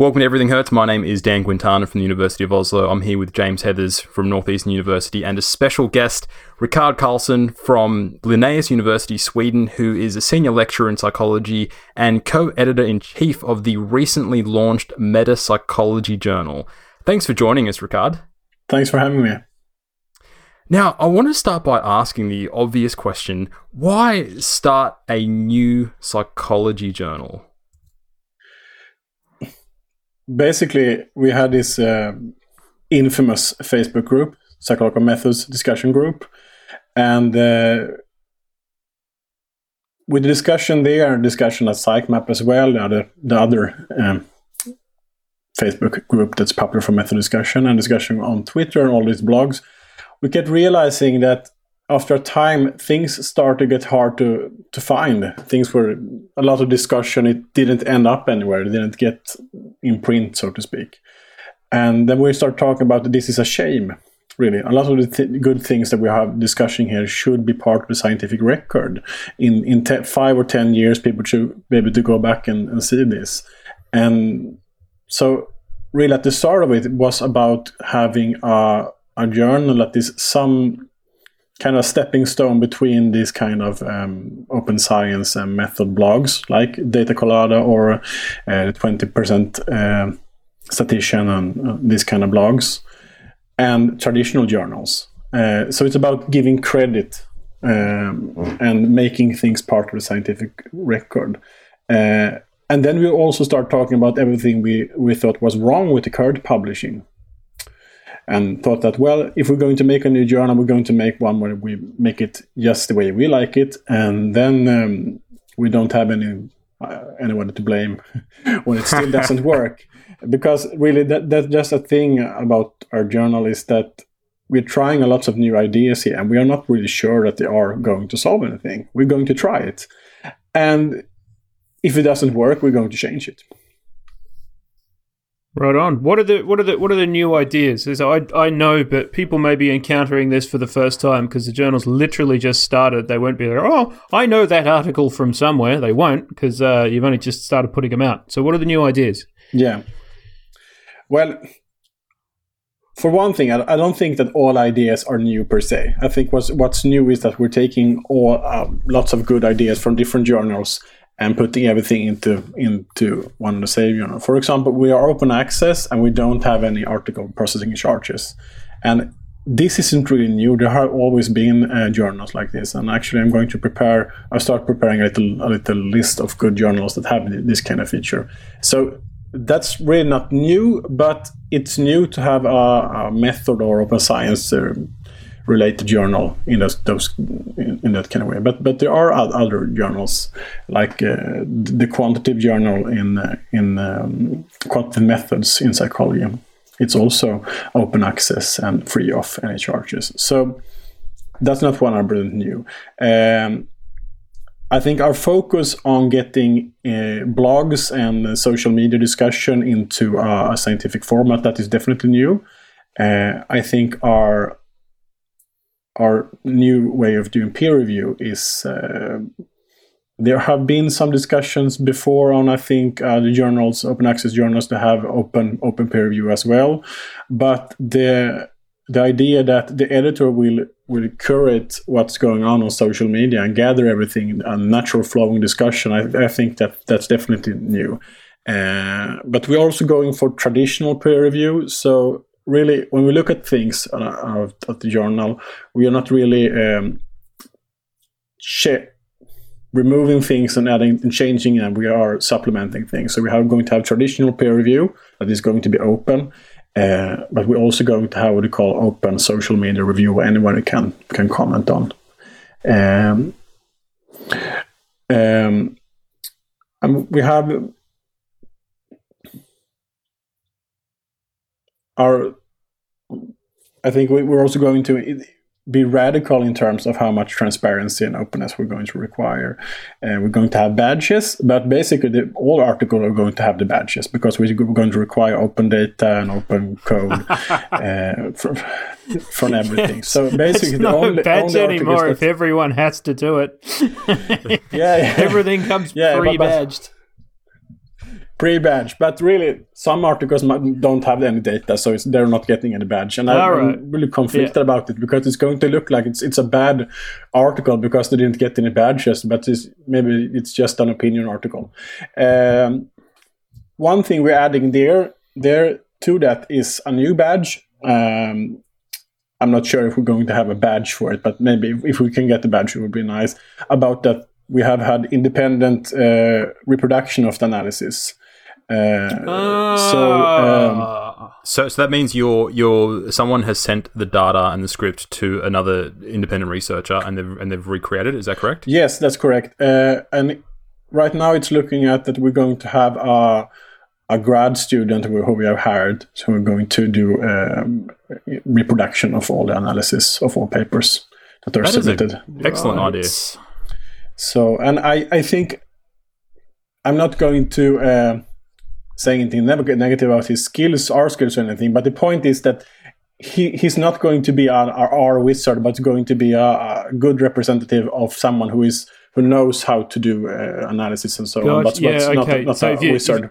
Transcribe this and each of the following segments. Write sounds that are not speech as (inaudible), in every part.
Welcome to Everything Hurts. My name is Dan Quintana from the University of Oslo. I'm here with James Heathers from Northeastern University and a special guest, Rickard Carlsson from Linnaeus University, Sweden, who is a senior lecturer in psychology and co editor in chief of the recently launched Meta Psychology Journal. Thanks for joining us, Rickard. Thanks for having me. Now, I want to start by asking the obvious question why start a new psychology journal? Basically we had this uh, infamous Facebook group, Psychological Methods discussion group, and uh, with the discussion there, discussion at PsychMap as well, the other, the other um, Facebook group that's popular for method discussion, and discussion on Twitter and all these blogs, we kept realizing that after a time, things start to get hard to to find. Things were a lot of discussion. It didn't end up anywhere. It didn't get in print, so to speak. And then we start talking about this is a shame. Really, a lot of the th- good things that we have discussing here should be part of the scientific record. In in te- five or ten years, people should be able to go back and, and see this. And so, really, at the start of it, it was about having a a journal that is some kind of stepping stone between these kind of um, open science and method blogs like Data Colada or uh, 20% uh, statistician and uh, these kind of blogs and traditional journals. Uh, so it's about giving credit um, and making things part of the scientific record. Uh, and then we also start talking about everything we, we thought was wrong with the current publishing and thought that well if we're going to make a new journal we're going to make one where we make it just the way we like it. And then um, we don't have any uh, anyone to blame (laughs) when it still (laughs) doesn't work. Because really that, that's just a thing about our journal is that we're trying a lot of new ideas here and we are not really sure that they are going to solve anything. We're going to try it. And if it doesn't work we're going to change it Right on. What are the what are the what are the new ideas? As I I know, but people may be encountering this for the first time because the journal's literally just started. They won't be there. Oh, I know that article from somewhere. They won't because uh, you've only just started putting them out. So, what are the new ideas? Yeah. Well, for one thing, I, I don't think that all ideas are new per se. I think what's what's new is that we're taking all uh, lots of good ideas from different journals and putting everything into into one of the same journal. For example, we are open access and we don't have any article processing charges. And this isn't really new. There have always been uh, journals like this, and actually, I'm going to prepare. I start preparing a little a little list of good journals that have this kind of feature. So that's really not new, but it's new to have a, a method or open science uh, related journal in those, those in, that kind of way. But but there are other journals like uh, the quantitative journal in uh, in um, quantitative methods in psychology. It's also open access and free of any charges. So that's not one hundred new. Um, I think our focus on getting uh, blogs and social media discussion into a scientific format that is definitely new. Uh, I think our our new way of doing peer review is uh, there have been some discussions before on I think uh, the journals, open access journals, to have open open peer review as well, but the the idea that the editor will will curate what's going on on social media and gather everything a natural flowing discussion, I, I think that that's definitely new. Uh, but we're also going for traditional peer review, so really, when we look at things uh, at the journal, we are not really um, removing things and adding and changing and we are supplementing things. So we are going to have traditional peer review that is going to be open, uh, but we're also going to have what we call open social media review where anyone can can comment on. Um, um, and we have our I think we're also going to be radical in terms of how much transparency and openness we're going to require. Uh, we're going to have badges, but basically the, all articles are going to have the badges because we're going to require open data and open code (laughs) uh, from, from (laughs) everything. So basically, it's not only, a badge anymore if everyone has to do it. (laughs) yeah, yeah, everything comes yeah, pre-badged. But, pre-badge, but really some articles don't have any data, so they're not getting any badge. And All I'm right. really conflicted Yeah. about it because it's going to look like it's it's a bad article because they didn't get any badges, but it's, maybe it's just an opinion article. Um, one thing we're adding there there to that is a new badge. Um, I'm not sure if we're going to have a badge for it, but maybe if, if we can get the badge, it would be nice. About that, we have had independent uh, reproduction of the analysis. Uh, so um, Ah. So, so that means you're you're someone has sent the data and the script to another independent researcher and they've and they've recreated. it. Is that correct? Yes, that's correct. Uh, and right now it's looking at that we're going to have a, a grad student who who we have hired. So we're going to do um, reproduction of all the analysis of all papers that are That is submitted. an excellent Right. idea. So, and I, I think I'm not going to uh, say anything neg- negative about his skills, our skills, or anything. But the point is that he, he's not going to be our, our, our wizard, but going to be a, a good representative of someone who is who knows how to do uh, analysis and so on. Gotcha. But, but Yeah, not, okay. not So a if you- wizard.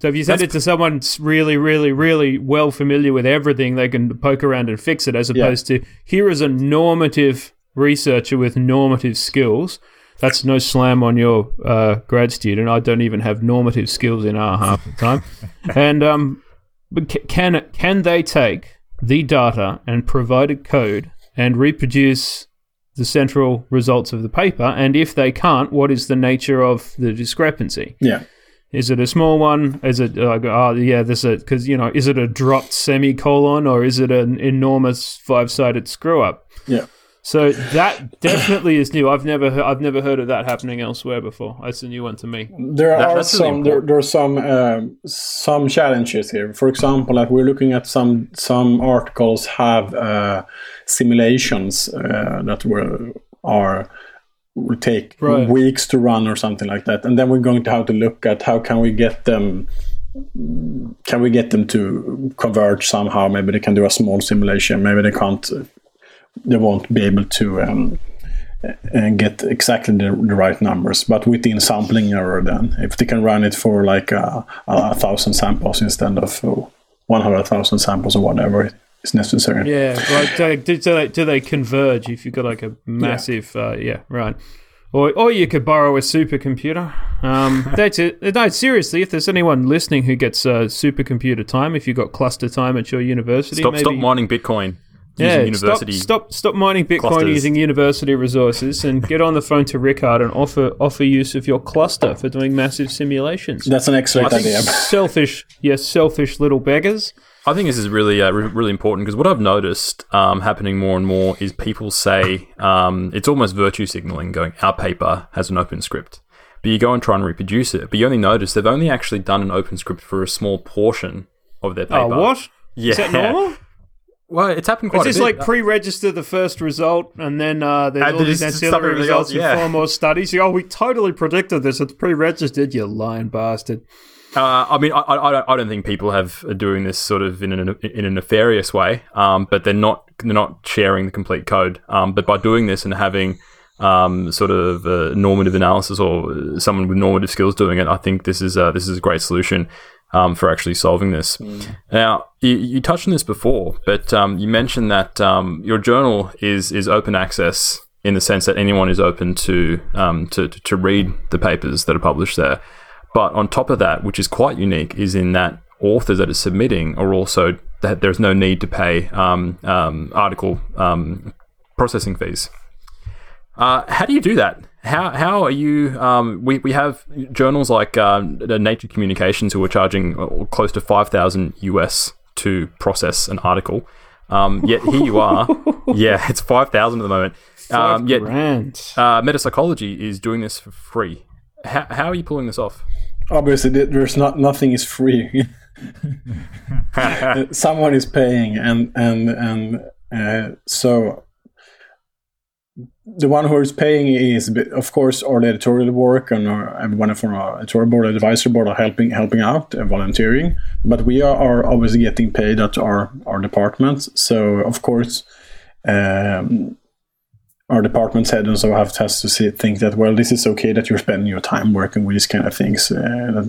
So if you send it to someone that's really, really, really well familiar with everything, they can poke around and fix it, as Yeah. opposed to here is a normative researcher with normative skills. That's no slam on your uh, grad student. I don't even have normative skills in R half the time. (laughs) and um, but can can they take the data and provide a code and reproduce the central results of the paper? And if they can't, what is the nature of the discrepancy? yeah. Is it a small one? Is it like oh yeah, this is because you know is it a dropped semicolon or is it an enormous five sided screw up? Yeah. So that definitely is new. I've never he- I've never heard of that happening elsewhere before. That's a new one to me. There That- are some there, there are some um, some challenges here. For example, like we're looking at some some articles have uh, simulations uh, that were are will take Right. weeks to run or something like that, and then we're going to have to look at how can we get them. Can we get them to converge somehow? Maybe they can do a small simulation. Maybe they can't. Uh, They won't be able to um, and get exactly the, the right numbers, but within sampling error. Then, if they can run it for like a, a thousand samples instead of uh, one hundred thousand samples or whatever is necessary. Yeah, like do, do, do they do they converge if you've got like a massive yeah, uh, yeah right. Or, or you could borrow a supercomputer. Um, (laughs) that's it. No, seriously, if there's anyone listening who gets uh, supercomputer time, if you've got cluster time at your university, Stop maybe, stop mining Bitcoin yeah, using university. Stop, stop, stop mining Bitcoin clusters. using university resources and (laughs) get on the phone to Rickard and offer offer use of your cluster for doing massive simulations. That's an excellent I think idea. (laughs) selfish, yes, selfish little beggars. I think this is really, uh, re- really important because what I've noticed um, happening more and more is people say um, it's almost virtue signaling, going, "Our paper has an open script," but you go and try and reproduce it, but you only notice they've only actually done an open script for a small portion of their paper. Oh, what? Yeah. Is that normal? (laughs) Well, it's happened quite Is this a bit. like pre-register the first result, and then uh, there's And all these stuff ancillary everything results else, yeah. and four more studies? You go, oh, we totally predicted this. It's pre-registered. You lying bastard. Uh, I mean, I, I, I don't- think people have are doing this sort of in a in a nefarious way, um, but they're not they're not sharing the complete code. Um, but by doing this and having um, sort of uh, normative analysis or someone with normative skills doing it, I think this is uh, this is a great solution um, for actually solving this. Now, you, you touched on this before, but um, you mentioned that um, your journal is is open access in the sense that anyone is open to um, to, to to read the papers that are published there. But on top of that, which is quite unique, is in that authors that are submitting are also that there's no need to pay um, um, article um, processing fees. Uh, how do you do that? How, how are you? Um, we, we have journals like um, Nature Communications who are charging uh, close to five thousand US to process an article. Um, yet here you are. (laughs) yeah, it's five thousand at the moment. Um, yet uh, Metapsychology is doing this for free. How, how are you pulling this off? Obviously, there's not nothing is free. (laughs) (laughs) Someone is paying, and and and uh, so the one who is paying is, of course, our editorial work and everyone from our editorial board, advisory board, are helping helping out, and volunteering. But we are, are obviously getting paid at our our departments. So of course, um, our department's head and so have has to see, think that well, this is okay that you're spending your time working with these kind of things. Uh,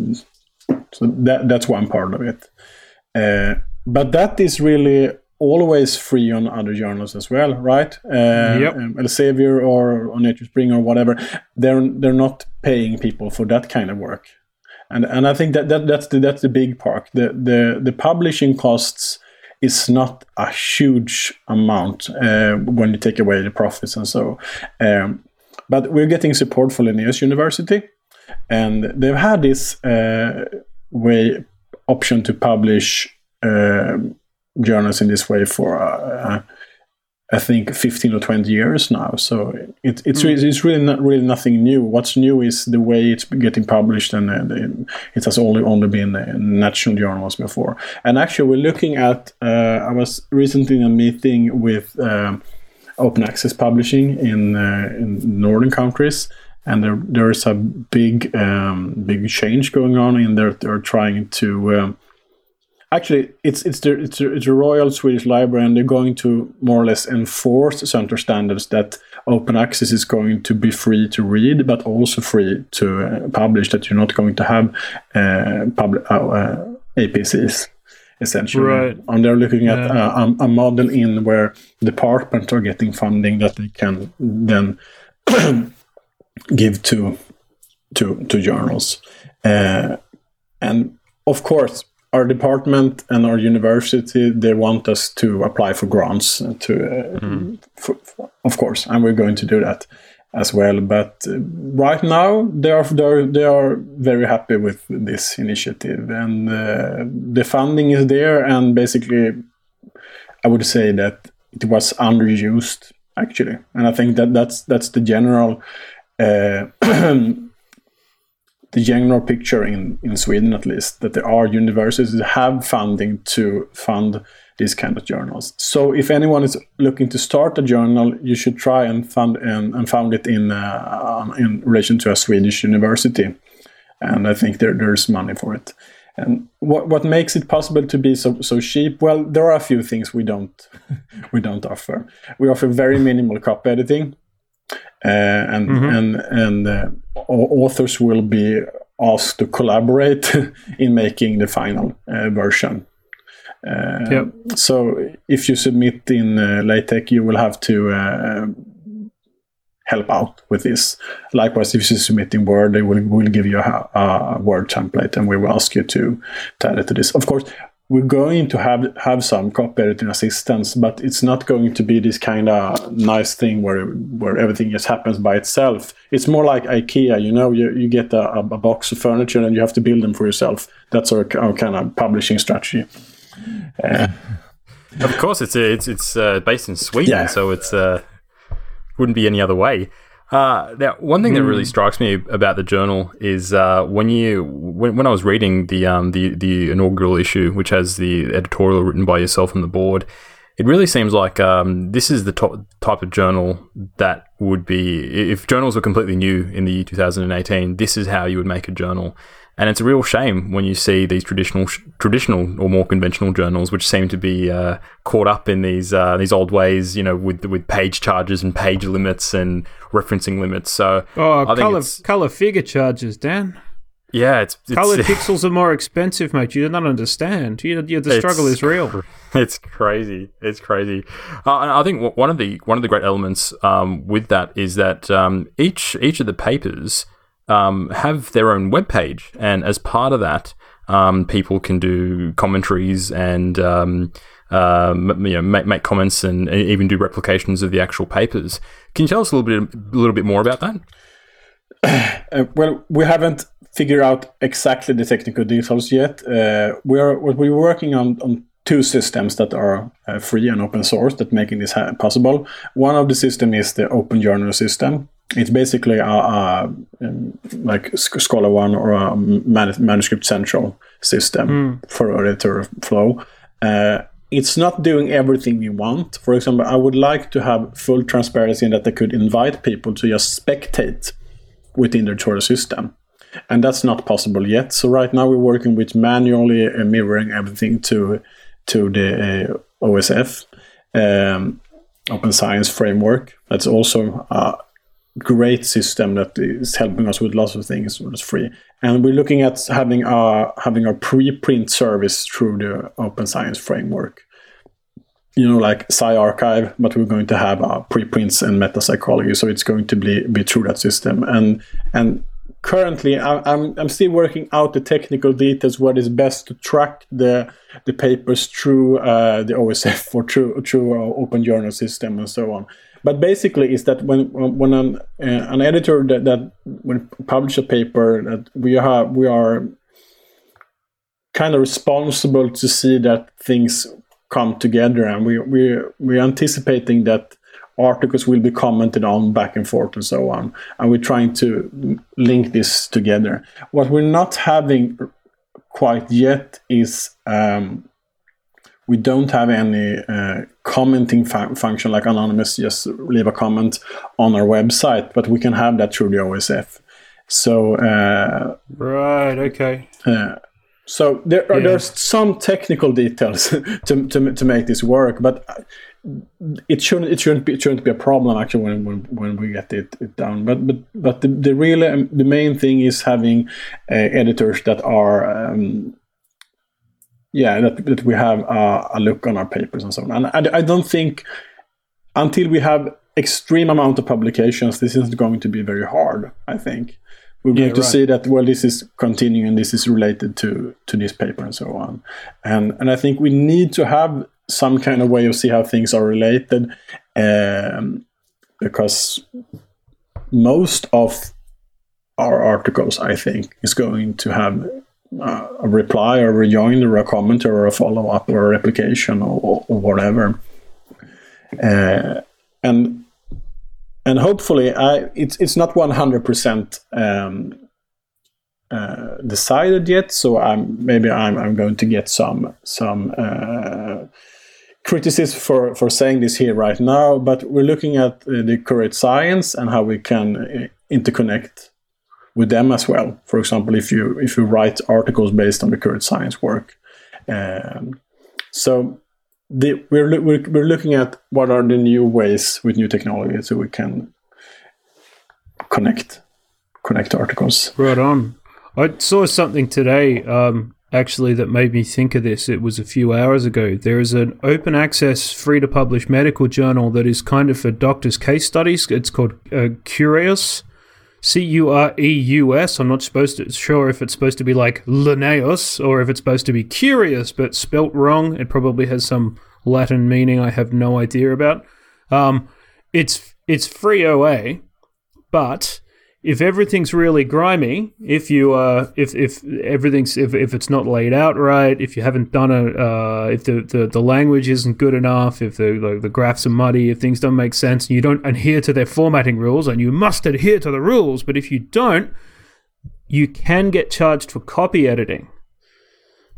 so that that's one part of it. Uh, but that is really always free on other journals as well, right? Uh, Yep. um, Elsevier or on Nature Spring or whatever, they're they're not paying people for that kind of work, and and I think that, that that's the that's the big part. The the the publishing costs is not a huge amount uh, when you take away the profits and so. Um, but we're getting support from Linnaeus University, and they've had this uh, way option to publish um journals in this way for uh, I think 15 or 20 years now. So it, it's really, it's really not really nothing new. What's new is the way it's getting published, and uh, the- it has only only been in national journals before. And actually, we're looking at. Uh, I was recently in a meeting with um, open access publishing in uh, in northern countries. And there, there is a big, um, big change going on in there. They're trying to um, Actually, it's it's the it's the, it's the Royal Swedish Library, and they're going to more or less enforce center standards that open access is going to be free to read, but also free to uh, publish. That you're not going to have uh, public uh, uh, APCs essentially. Right. And they're looking at Yeah. uh, a, a model in where departments are getting funding that they can then (clears throat) give to to to journals. Uh, and of course, our department and our university they want us to apply for grants to, uh, for, for- of course, and we're going to do that as well. But uh, right now, they are they are, they are very happy with this initiative, and uh, the funding is there. And basically, I would say that it was underused actually, and I think that that's that's the general. Uh, (clears throat) the general picture in, in Sweden, at least, that there are universities that have funding to fund these kind of journals. So, if anyone is looking to start a journal, you should try and fund and, and found it in uh, in relation to a Swedish university, and I think there there's money for it. And what what makes it possible to be so so cheap? Well, there are a few things we don't (laughs) we don't offer. We offer very minimal copy editing uh, and and and uh, authors will be asked to collaborate (laughs) in making the final uh, version. Uh, Yep. So if you submit in uh, LaTeX, you will have to uh, help out with this. Likewise, if you submit in Word, they will will give you a, a Word template, and we will ask you to, to add it to this. Of course, we're going to have have some copy editing assistance, but it's not going to be this kind of nice thing where where everything just happens by itself. It's more like IKEA, you know, you, you get a, a box of furniture and you have to build them for yourself. That's our, our kind of publishing strategy. Of course, it's it's it's uh, based in Sweden, Yeah. so it's uh, wouldn't be any other way. Uh, now, one thing that really strikes me about the journal is uh, when you when, when I was reading the um the the inaugural issue, which has the editorial written by yourself and the board, it really seems like um, this is the to- type of journal that would be if journals were completely new in the year 2018. This is how you would make a journal. And it's a real shame when you see these traditional, traditional or more conventional journals, which seem to be uh, caught up in these uh, these old ways, you know, with with page charges and page limits and referencing limits. So Oh, I color color figure charges, Dan. yeah, it's, it's Colored (laughs) pixels are more expensive, mate. You don't understand. You, you, the struggle is real. (laughs) It's crazy. It's crazy. Uh, and I think one of the one of the great elements um, with that is that um, each each of the papers um, have their own web page, and as part of that, um, people can do commentaries and um, um, you know make, make comments and even do replications of the actual papers. Can you tell us a little bit a little bit more about that? (clears throat) Uh, well, we haven't figured out exactly the technical details yet. Uh, we are we're working on on two systems that are uh, free and open source that making this ha- possible. One of the system is the Open Journal system. It's basically a, a um, like Sc- Scholar One or a Manuscript Central system for editor flow. Uh, it's not doing everything we want. For example, I would like to have full transparency in that I could invite people to just spectate within their tutorial system. And that's not possible yet. So right now we're working with manually uh, mirroring everything to to the uh, OSF. Um, Open Science Framework. That's also a great system that is helping us with lots of things that's free. And we're looking at having a having a preprint service through the Open Science Framework. You know, like PsyArXiv, but we're going to have a preprints and meta psychology, so it's going to be be through that system. And and currently I'm, I'm still working out the technical details what is best to track the the papers through uh, the OSF or through through our open journal system and so on. But basically, is that when when an uh, an editor that, that when publish a paper that we have we are kind of responsible to see that things come together and we we we're anticipating that articles will be commented on back and forth and so on. And we're trying to link this together. What we're not having quite yet is um, we don't have any uh, commenting fu- function like anonymous just leave a comment on our website, but we can have that through the OSF. So uh, right, okay. Uh, so there are, yeah. there's some technical details (laughs) to, to to make this work, but it shouldn't it shouldn't be it shouldn't be a problem actually when when, when we get it, it down but but but the, the really um, the main thing is having uh, editors that are um, yeah that, that we have uh, a look on our papers and so on. And I, I don't think until we have extreme amount of publications this is going to be very hard i think. We're going yeah, to right. see that well this is continuing this is related to to this paper and so on. And and i think we need to have some kind of way of see how things are related um, because most of our articles i think is going to have uh, a reply or a rejoin or a comment or a follow-up or a replication or, or whatever. Uh, and and hopefully I, it's it's not 100% um, uh, decided yet. So I'm maybe I'm, I'm going to get some some uh, criticism for, for saying this here right now, but we're looking at uh, the Curate Science and how we can uh, interconnect with them as well. For example, if you if you write articles based on the Curate Science work, um, so the, we're, we're we're looking at what are the new ways with new technology so we can connect connect articles. Right on. I saw something today. Um, actually that made me think of this. It was a few hours ago. There is an open access, free to publish medical journal that is kind of for doctors' case studies. It's called uh, Cureus. C U R E U S. I'm not supposed to sure if it's supposed to be like Linnaeus or if it's supposed to be curious, but spelt wrong. It probably has some Latin meaning I have no idea about. Um, it's it's free OA, but if everything's really grimy, if you uh, if if everything's if, if it's not laid out right, if you haven't done a uh, if the, the, the language isn't good enough, if the, the the graphs are muddy, if things don't make sense, and you don't adhere to their formatting rules, and you must adhere to the rules, but if you don't, you can get charged for copy editing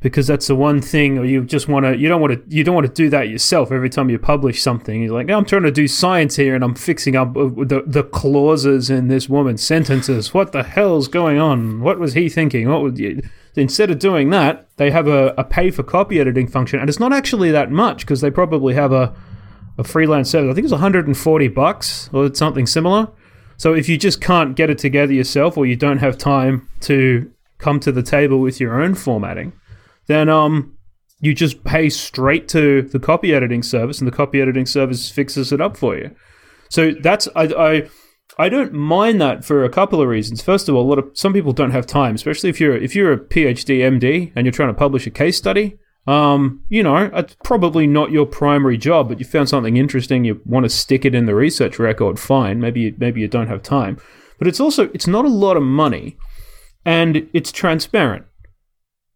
because that's the one thing or you just want to you don't want to you don't want to do that yourself. Every time you publish something you're like i'm trying to do science here and i'm fixing up uh, the, the clauses in this woman's sentences. What the hell's going on? What was he thinking? What was you? instead of doing that they have a, a pay for copy editing function and it's not actually that much because they probably have a, a freelance service. I think it's 140 bucks or something similar. So if you just can't get it together yourself or you don't have time to come to the table with your own formatting then um, you just pay straight to the copy editing service, and the copy editing service fixes it up for you. So that's I, I I don't mind that for a couple of reasons. First of all, a lot of some people don't have time, especially if you're if you're a PhD MD and you're trying to publish a case study. Um, you know, it's probably not your primary job, but you found something interesting, you want to stick it in the research record. Fine, maybe maybe you don't have time, but it's also it's not a lot of money, and it's transparent.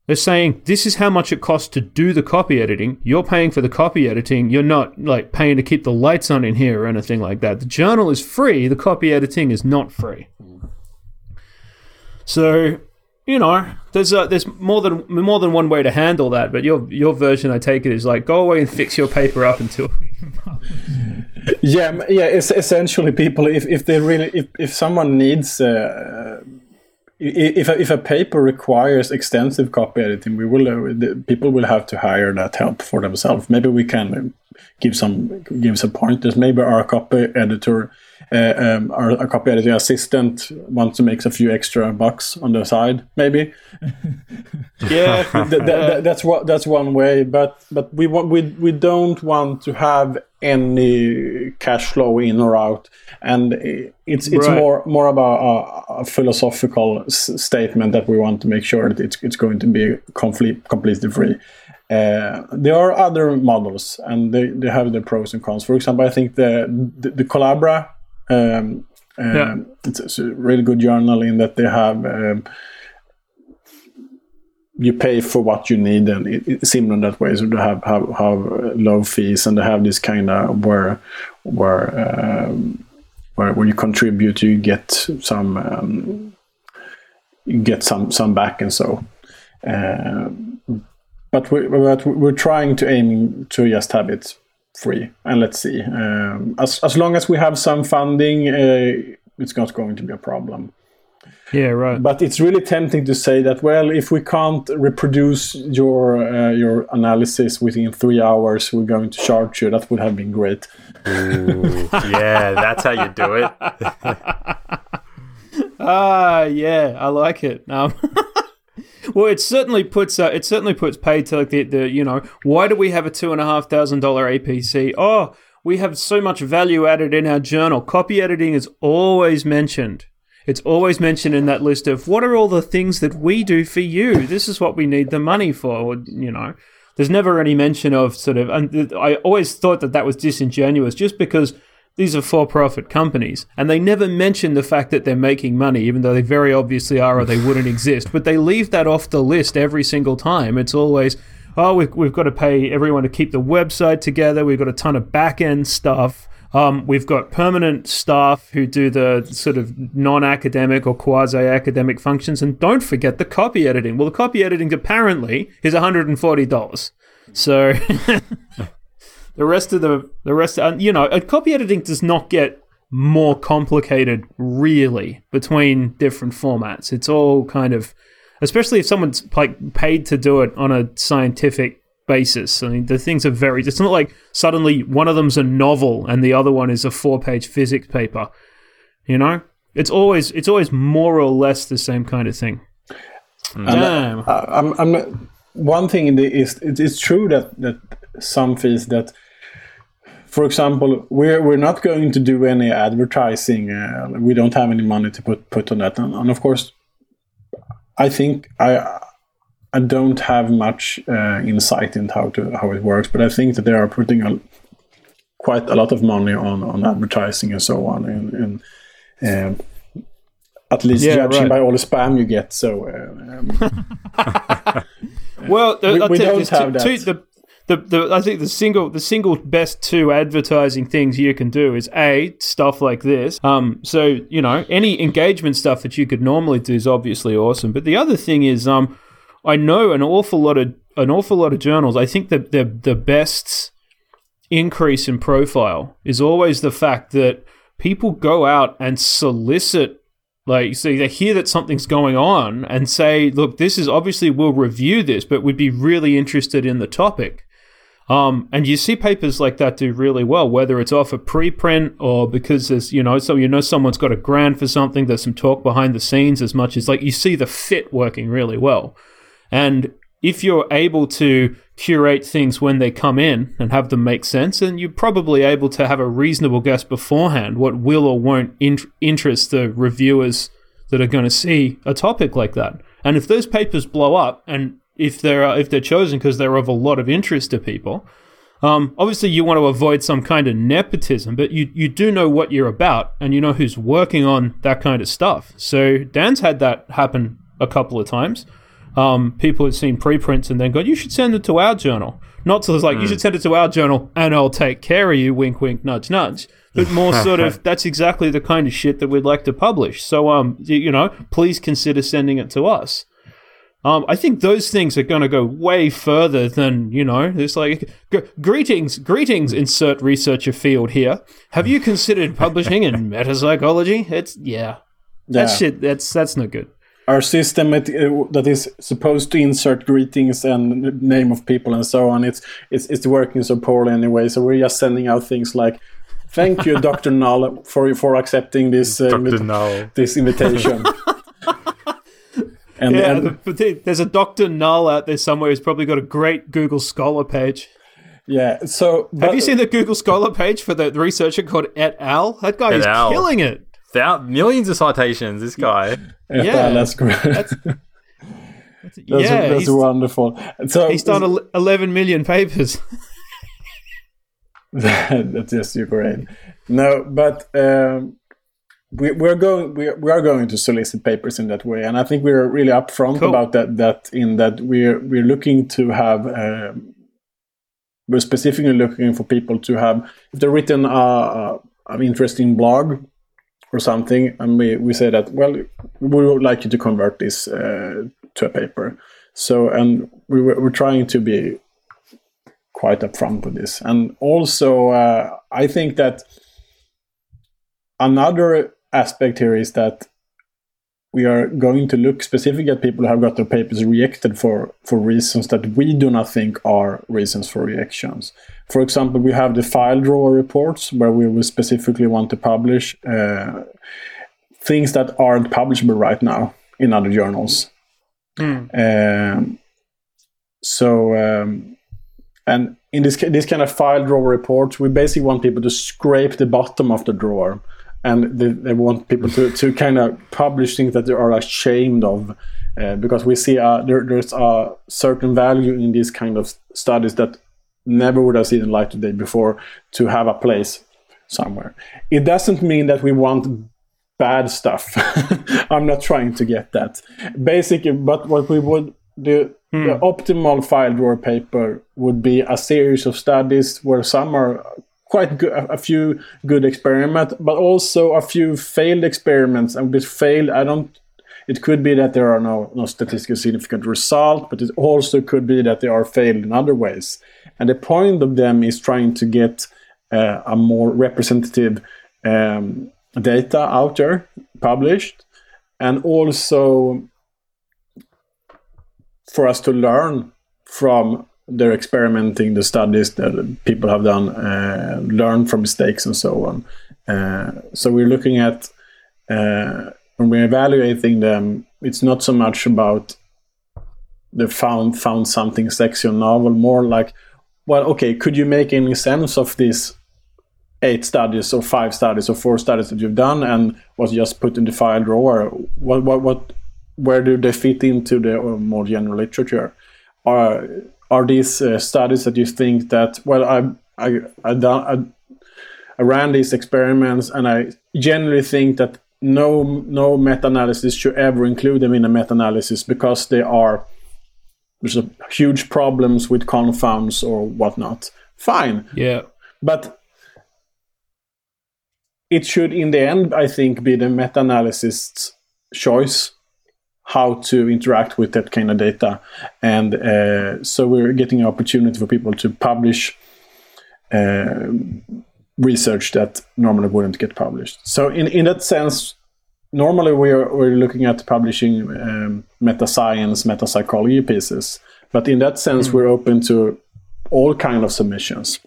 They're saying this is how much it costs to do the copy editing. You're paying for the copy editing. You're not like paying to keep the lights on in here or anything like that. The journal is free. The copy editing is not free. So, you know, there's uh, there's more than more than one way to handle that. But your your version, I take it, is like go away and fix your paper up until. (laughs) yeah, yeah. It's essentially people if, if they really if if someone needs. Uh, if a, if a paper requires extensive copy editing, we will uh, people will have to hire that help for themselves. Maybe we can give some give some pointers. Maybe our copy editor, um, our, our, copy editing assistant wants to make a few extra bucks on the side. Maybe. (laughs) yeah, that, that, that's what that's one way. But but we want we we don't want to have any cash flow in or out and it's it's right. more more about a, a philosophical s- statement that we want to make sure that it's it's going to be complete completely free. Uh, there are other models, and they, they have their pros and cons. For example, I think the the, the Collabra, um, um, yeah. it's, it's, a really good journal in that they have. Um, you pay for what you need, and it, it's similar that way. So they have have, have low fees, and they have this kind of where where um, where when you contribute, you get some um, you get some some back and so. Uh, but we but we're trying to aim to just have it free, and let's see. Um, as as long as we have some funding, uh, it's not going to be a problem. Yeah, right. But it's really tempting to say that well, if we can't reproduce your uh, your analysis within three hours, we're going to charge you. That would have been great. Ooh, yeah, that's how you do it. (laughs) ah, yeah, I like it. Um, (laughs) well, it certainly puts uh, it certainly puts paid to like the, the you know why do we have a two and a half thousand dollar APC? Oh, we have so much value added in our journal. Copy editing is always mentioned it's always mentioned in that list of what are all the things that we do for you? This is what we need the money for, you know. There's never any mention of sort of, and I always thought that that was disingenuous just because these are for profit companies and they never mention the fact that they're making money, even though they very obviously are or they wouldn't exist. But they leave that off the list every single time. It's always, oh, we've, we've got to pay everyone to keep the website together, we've got a ton of back end stuff. Um, we've got permanent staff who do the sort of non academic or quasi academic functions. And don't forget the copy editing. Well, the copy editing apparently is $140. So (laughs) the rest of the, the rest, uh, you know, copy editing does not get more complicated really between different formats. It's all kind of, especially if someone's like paid to do it on a scientific basis. I mean, the things are very. It's not like suddenly one of them's a novel and the other one is a four-page physics paper. You know, it's always it's always more or less the same kind of thing. Damn. Uh, I'm, I'm, one thing the, is it's true that that some fees that. For example, we're we're not going to do any advertising. Uh, we don't have any money to put put on that, and, and of course, I think I I don't have much uh, insight into how to how it works, but I think that they are putting a, quite a lot of money on, on advertising and so on, and, and um, at least yeah, judging right. by all the spam you get. So, uh, um, (laughs) (laughs) well, we, we don't have that. Two, the, the, the, I think the single the single best two advertising things you can do is a stuff like this. Um, so you know any engagement stuff that you could normally do is obviously awesome, but the other thing is um I know an awful lot of an awful lot of journals. I think that the the best increase in profile is always the fact that people go out and solicit like so they hear that something's going on and say look this is obviously we'll review this but we'd be really interested in the topic um, and you see papers like that do really well whether it's off a preprint or because there's you know so you know someone's got a grant for something there's some talk behind the scenes as much as like you see the fit working really well and if you're able to curate things when they come in and have them make sense, then you're probably able to have a reasonable guess beforehand what will or won't in- interest the reviewers that are going to see a topic like that. And if those papers blow up, and if they're uh, if they're chosen because they're of a lot of interest to people, um, obviously you want to avoid some kind of nepotism, but you you do know what you're about, and you know who's working on that kind of stuff. So Dan's had that happen a couple of times um, people had seen preprints and then gone, you should send it to our journal. Not to it's like, mm. you hmm. should send it to our journal and I'll take care of you, wink, wink, nudge, nudge. But more (laughs) sort of, that's exactly the kind of shit that we'd like to publish. So, um, you know, please consider sending it to us. Um, I think those things are going to go way further than you know. It's like g- greetings, greetings. Insert researcher field here. Have you considered publishing in (laughs) metapsychology? It's yeah, yeah. that shit. That's that's no good. our system it, uh, that is supposed to insert greetings and name of people and so on it's it's it's working so poorly anyway so we're just sending out things like thank you (laughs) dr null for for accepting this uh, Null. this invitation (laughs) and, Yeah, and the- there's a Dr. Null out there somewhere who's probably got a great Google Scholar page. yeah so Have you seen the Google Scholar page for the researcher called Et al? That guy Et is al. killing it. Thou- millions of citations. This guy. yeah, yeah. (laughs) that's great That's, (laughs) that's, yeah, that's he's, wonderful so he's done 11 million papers. (laughs) that's just super great. No, but um, we, we're going we, we are going to solicit papers in that way, and I think we're really upfront Cool. about that. That in that we're we're looking to have. Um, we're specifically looking for people to have if they're written an interesting blog or something, and we, we say that well we would like you to convert this uh, to a paper. So and we were, we're trying to be quite upfront with this. And also, uh, I think that another aspect here is that we are going to look specifically at people who have got their papers rejected for, for reasons that we do not think are reasons for rejections. For example, we have the file drawer reports where we will specifically want to publish uh, things that aren't publishable right now in other journals. Um, so, um, and in this this kind of file drawer reports, we basically want people to scrape the bottom of the drawer, and they, they want people to, to kind of publish things that they are ashamed of, uh, because we see uh, there, there's a certain value in these kind of studies that never would have seen the light of day before to have a place somewhere. It doesn't mean that we want bad stuff. (laughs) I'm not trying to get that. Basically, but what we would do, the optimal file drawer paper would be a series of studies where some are quite good, a few good experiments, but also a few failed experiments. And with failed, I don't. It could be that there are no, no statistically significant result, but it also could be that they are failed in other ways. And the point of them is trying to get uh, a more representative um, data out there published, and also for us to learn from their experimenting, the studies that people have done, uh, learn from mistakes and so on. Uh, so we're looking at uh, when we're evaluating them, it's not so much about the found found something sexy or novel, more like, well, okay, could you make any sense of these eight studies or five studies or four studies that you've done and was just put in the file drawer? What what what where do they fit into the uh, more general literature? Are are these uh, studies that you think that well I I I, done, I I ran these experiments and I generally think that no no meta-analysis should ever include them in a meta-analysis because they are there's a huge problems with confounds or whatnot. Fine, Yeah. but it should in the end i think be the meta-analyst's choice how to interact with that kind of data. And uh, so we're getting an opportunity for people to publish uh, research that normally wouldn't get published. So in, in that sense normally we're, we're looking at publishing um, meta science meta psychology pieces. But in that sense we're open to all kind of submissions.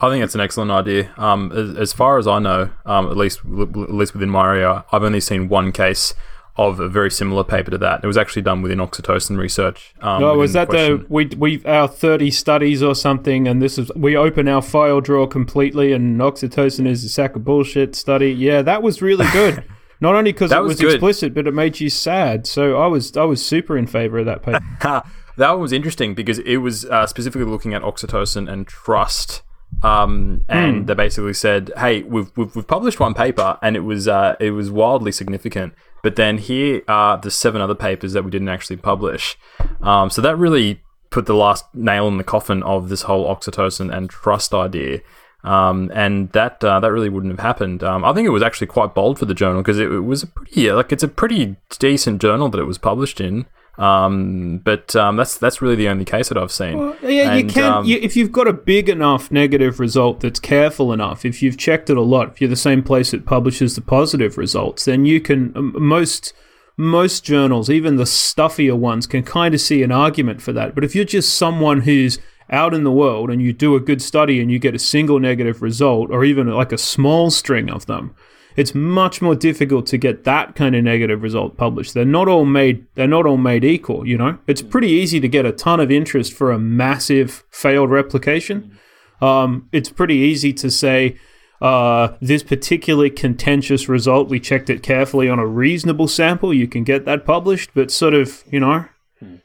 I think it's an excellent idea. Um, as, as far as I know, um, at least at least within my area, I've only seen one case of a very similar paper to that. It was actually done within oxytocin research. Um, No, was that the question. we we our thirty studies or something, and this is we open our file drawer completely, and oxytocin is a sack of bullshit study. Yeah, that was really (laughs) good. Not only because it was explicit, but it made you sad. So I was I was super in favor of that paper. (laughs) that one was interesting because it was uh, specifically looking at oxytocin and trust. Um, and they basically said, "Hey, we've, we've we've published one paper, and it was uh, it was wildly significant. But then here are the seven other papers that we didn't actually publish. Um, so that really put the last nail in the coffin of this whole oxytocin and trust idea. Um, and that uh, that really wouldn't have happened. Um, I think it was actually quite bold for the journal because it, it was a pretty like it's a pretty decent journal that it was published in. Um, but um, that's that's really the only case that I've seen. Well, yeah, you can um, you, if you've got a big enough negative result that's careful enough. If you've checked it a lot, if you're the same place that publishes the positive results, then you can most most journals, even the stuffier ones, can kind of see an argument for that. But if you're just someone who's out in the world and you do a good study and you get a single negative result or even like a small string of them, it's much more difficult to get that kind of negative result published. They're not all made they're not all made equal, you know? It's pretty easy to get a ton of interest for a massive failed replication. Um, it's pretty easy to say uh, this particularly contentious result, we checked it carefully on a reasonable sample. You can get that published, but sort of, you know,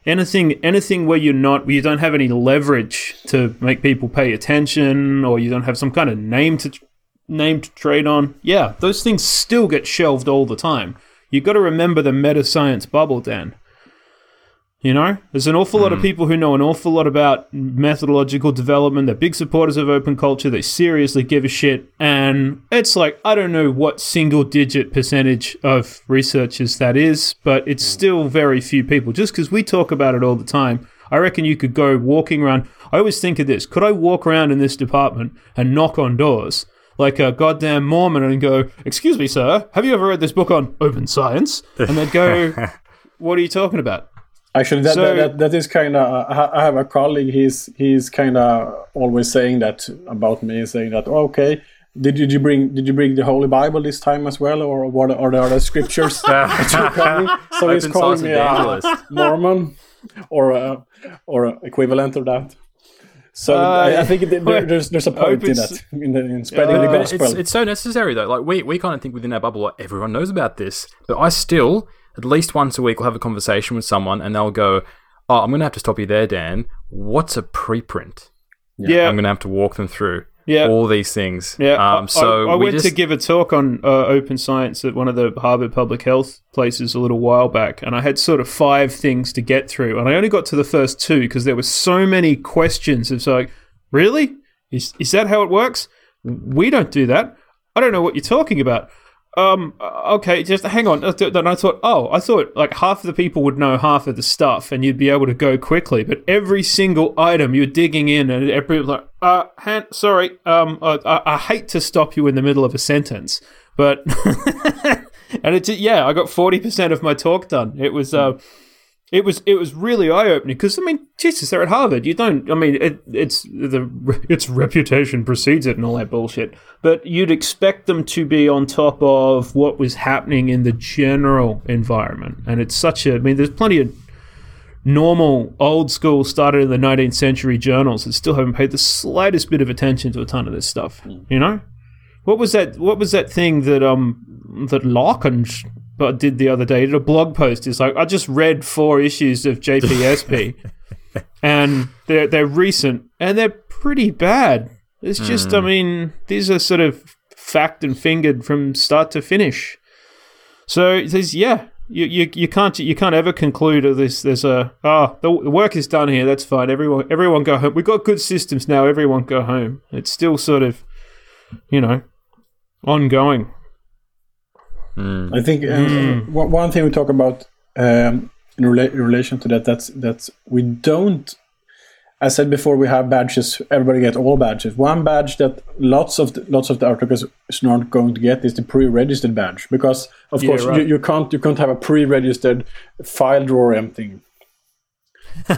anything anything where you're not where you don't have any leverage to make people pay attention or you don't have some kind of name to name to trade on. Yeah those things still get shelved all the time. You've got to remember the meta science bubble dan. You know? There's an awful lot of hmm. people who know an awful lot about methodological development. They're big supporters of open culture. They seriously give a shit. And it's like i don't know what single digit percentage of researchers that is but it's hmm. still very few people. Just because we talk about it all the time i reckon you could go walking around. I always think of this. Could i walk around in this department and knock on doors like a goddamn mormon and go excuse me sir have you ever read this book on open science and they'd go (laughs) what are you talking about Actually, that, So- that, that, that is kind of. I have a colleague. He's he's kind of always saying that about me, saying that "Oh, okay. Did you, did you bring did you bring the Holy Bible this time as well, or what are the other scriptures (laughs) that you're coming? So he's calling me a. Mormon, or a, or a equivalent of that. So I, I think it, there, there's there's a point in that in, the, in spreading Uh, the But gospel. it's, it's so necessary though. Like we, we kind of think within our bubble, like everyone knows about this, but I still at least once a week will have a conversation with someone, and they'll go, "Oh, I'm going to have to stop you there, Dan. What's a preprint?" yeah I'm going to have to walk them through Yeah. all these things. Yeah, Um, I- so I, I we went just, to give a talk on uh, open science at one of the Harvard Public Health places a little while back, and I had sort of five things to get through, and I only got to the first two because there were so many questions. It's like, really, is is that how it works? We don't do that. I don't know what you're talking about. Um, okay, just hang on. Then I thought, oh, I thought like half of the people would know half of the stuff, and you'd be able to go quickly. But every single item you're digging in, and everyone's like, uh, Han, sorry, um, uh, I, I hate to stop you in the middle of a sentence, but (laughs) and it's yeah, I got forty percent of my talk done. It was uh, it was it was really eye opening because I mean, Jesus, they're at Harvard. You don't. I mean, it, it's the its reputation precedes it and all that bullshit. But you'd expect them to be on top of what was happening in the general environment, and it's such a. I mean, there's plenty of normal old school started in the 19th century journals that still haven't paid the slightest bit of attention to a ton of this stuff. Hmm. You know, what was that? What was that thing that um that Larkin sh- uh, but did the other day? He did a blog post. It's like I just read four issues of JPSP, (laughs) and they're they're recent and they're pretty bad. It's just, I hmm. mean, these are sort of fact and fingered from start to finish. So there's yeah, you, you you can't you can't ever conclude of this. There's a ah the the work is done here. That's fine. Everyone everyone go home. We've got good systems now. Everyone go home. It's still sort of, you know, ongoing. I think uh, Mm. one one thing we talk about um, in, rela- in relation to that that's that's we don't. I said before we have badges. Everybody gets all badges. One badge that lots of the, lots of the articles is not going to get is the pre-registered badge because of Yeah, course right. you, you can't you can't have a pre-registered file drawer emptying (laughs)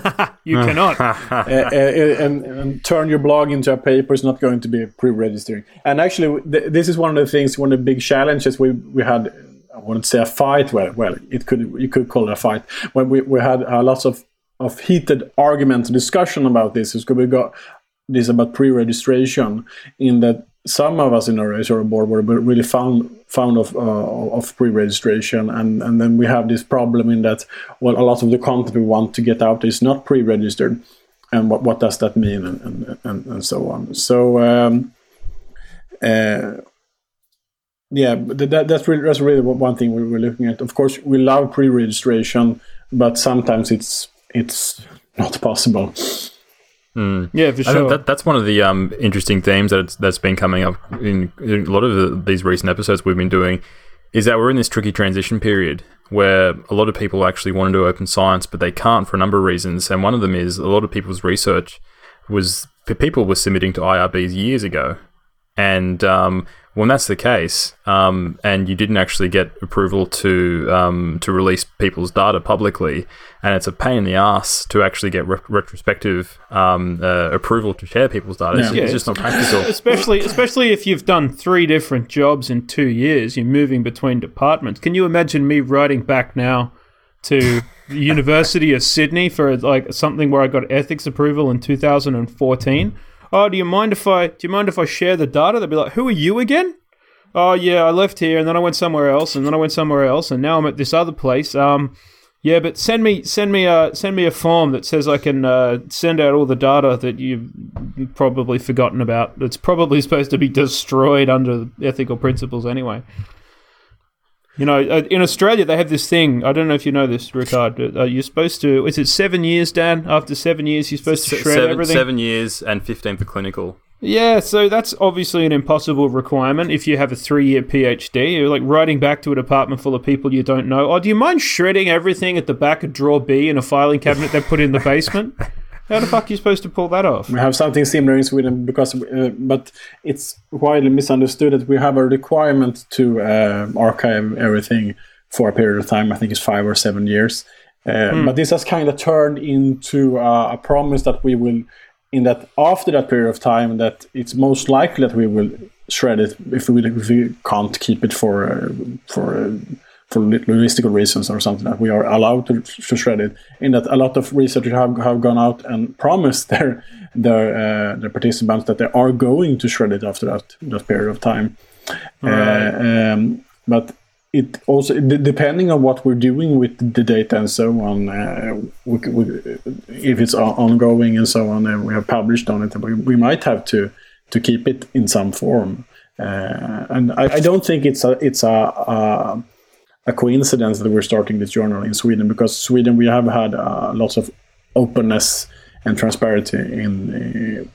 You cannot. uh, (laughs) and, and turn your blog into a paper is not going to be pre-registering. And actually, th- this is one of the things, one of the big challenges we we had. I wouldn't say a fight. Well, well, it could you could call it a fight when we we had uh, lots of of heated argument discussion about this. Is we got this about pre-registration in that some of us in our editorial board were really found found of uh, of pre-registration, and and then we have this problem in that well, a lot of the content we want to get out is not pre-registered, and what what does that mean, and and and, and so on. So. Um, uh, yeah, that, that's really that's really one thing we we're looking at. Of course, we love pre-registration, but sometimes it's it's not possible. yeah, for sure. think that, that's one of the um, interesting themes that that's been coming up in, in a lot of the, these recent episodes we've been doing is that we're in this tricky transition period where a lot of people actually want to do open science, but they can't for a number of reasons. And one of them is a lot of people's research was people were submitting to IRBs years ago, and um, When that's the case, um, and you didn't actually get approval to um, to release people's data publicly, and it's a pain in the ass to actually get re- retrospective um, uh, approval to share people's data. It's, Yeah. it's just not practical. (laughs) especially especially if you've done three different jobs in two years, you're moving between departments. Can you imagine me writing back now to the University of Sydney for like something where I got ethics approval in 2014? Oh, do you mind if I do you mind if I share the data? They'd be like, "Who are you again?" Oh yeah, I left here and then I went somewhere else and then I went somewhere else and now I'm at this other place. Um, yeah, but send me send me a send me a form that says I can uh, send out all the data that you've probably forgotten about. That's probably (laughs) supposed to be destroyed under ethical principles anyway. You know, uh, in Australia they have this thing. I don't know if you know this, Rickard. But, uh, you're supposed to. Is it seven years, Dan? After seven years, you're supposed to shred seven, everything. seven years and fifteen for clinical. Yeah, so that's obviously an impossible requirement if you have a three year PhD. You're like writing back to a department full of people you don't know. Oh, do you mind shredding everything at the back of drawer B in a filing cabinet they put in the basement? (laughs) How the fuck are you supposed to pull that off? We have something similar in Sweden because, uh, but it's widely misunderstood that we have a requirement to uh, archive everything for a period of time. I think it's five or seven years. Uh, But this has kind of turned into uh, a promise that we will, in that after that period of time, that it's most likely that we will shred it if we if we can't keep it for uh, for. Uh, for logistical reasons or something that we are allowed to, to shred it. In that a lot of researchers have, have gone out and promised (laughs) their their uh, their participants that they are going to shred it after that that period of time. Uh, um, but it also depending on what we're doing with the data and so on, uh, we, we, if it's ongoing and so on, and we have published on it, we, we might have to to keep it in some form. Uh, and I, I don't think it's a it's a, a a coincidence that we're starting this journal in Sweden because Sweden we have had uh, lots of openness and transparency in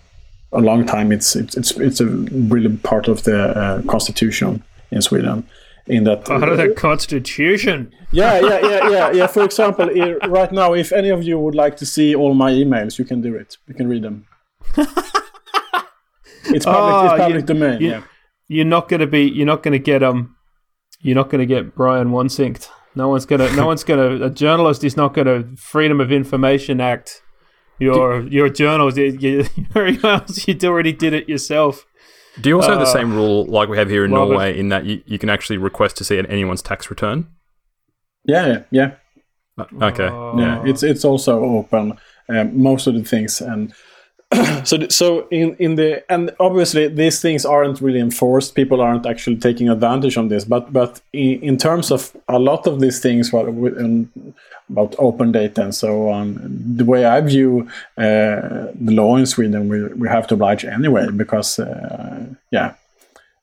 uh, a long time. It's it's it's it's a really part of the uh, constitution in Sweden. In that, Part of the constitution. yeah, yeah, yeah, yeah, yeah. (laughs) For example, right now, if any of you would like to see all my emails, you can do it. You can read them. (laughs) it's public. Oh, it's public you- domain. you- yeah. You're not gonna be. You're not gonna get um. You're not gonna get Brian Wansinked. No one's gonna. No one's gonna. A journalist is not gonna Freedom of Information Act. Your your journals. You, you, your emails. You already did it yourself. Do you also have the Uh, same rule like we have here in love. Norway in that you, you can actually request to see anyone's tax return? yeah, yeah, yeah. Uh, Okay. yeah it's it's also open um, most of the things and (clears throat) so so in in the and obviously these things aren't really enforced. People aren't actually taking advantage on this. But but in, in terms of a lot of these things what um, about open data and so on the way i view uh, the law in sweden we, we have to oblige anyway because uh, yeah.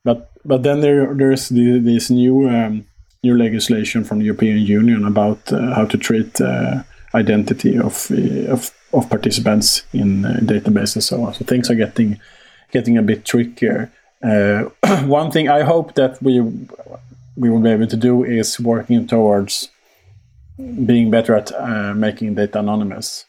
But but then there there's the, this new um, new legislation from the European Union about uh, how to treat uh, identity of, uh, of of participants in uh, databases. So on. So things are getting getting a bit trickier. Uh, (clears throat) one thing I hope that we we will be able to do is working towards being better at uh, making data anonymous.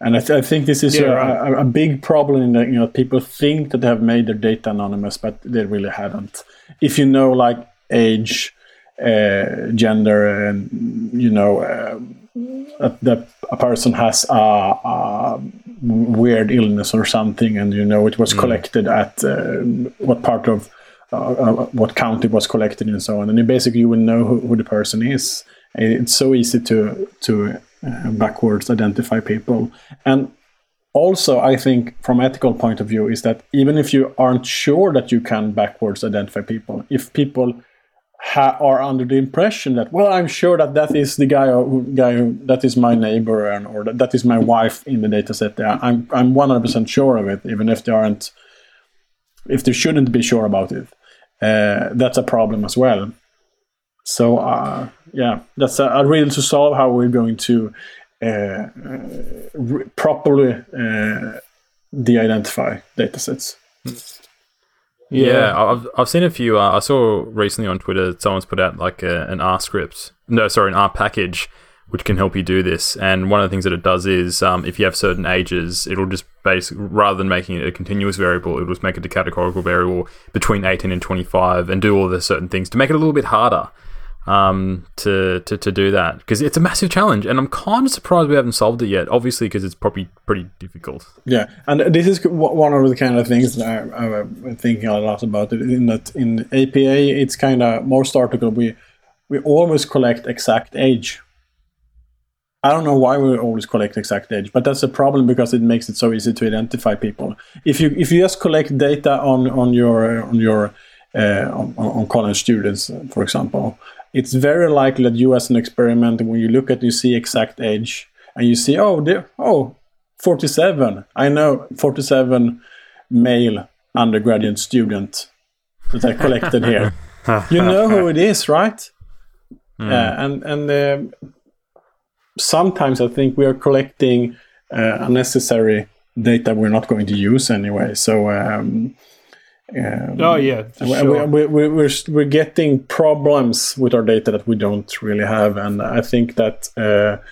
And I, th- I think this is Yeah, a, right. a, a big problem in that you know people think that they have made their data anonymous, but they really haven't. If you know like age, uh, gender, and you know uh, that, a person has a, a weird illness or something, and you know it was collected at uh, what part of uh, uh, what county was collected and so on, and then basically you will know who, who the person is. It's so easy to to uh, backwards identify people, and also I think from ethical point of view is that even if you aren't sure that you can backwards identify people, if people ha- are under the impression that well i'm sure that that is the guy who, guy who, that is my neighbor and or that, that is my wife in the data set. I'm i'm 100% sure of it even if they aren't if they shouldn't be sure about it. Uh, that's a problem as well. So uh, yeah that's a, a riddle to solve how we're going to uh, re- properly uh, de-identify data sets Yeah, I've, I've seen a few. Uh, I saw recently on Twitter someone's put out like a, an R script. No, sorry, an R package, which can help you do this. And one of the things that it does is um, if you have certain ages, it'll just base rather than making it a continuous variable, it'll just make it a categorical variable between 18 and 25 and do all the certain things to make it a little bit harder um, to, to, to do that because it's a massive challenge and I'm kind of surprised we haven't solved it yet. Obviously, because it's probably pretty difficult. Yeah, and this is one of the kind of things that I, I'm thinking a lot about. In that in APA, it's kind of most article we we always collect exact age. I don't know why we always collect exact age, but that's a problem because it makes it so easy to identify people. If you if you just collect data on on your on your uh, on, on college students, for example, it's very likely that you as an experiment when you look at you see exact age and you see oh oh 47 i know 47 male undergraduate student that i collected here. You know who it is right? Mm. uh, and and uh, sometimes i think we are collecting uh, unnecessary data we're not going to use anyway. So um, um, oh yeah, sure. we, we, we're we're getting problems with our data that we don't really have, and I think that uh,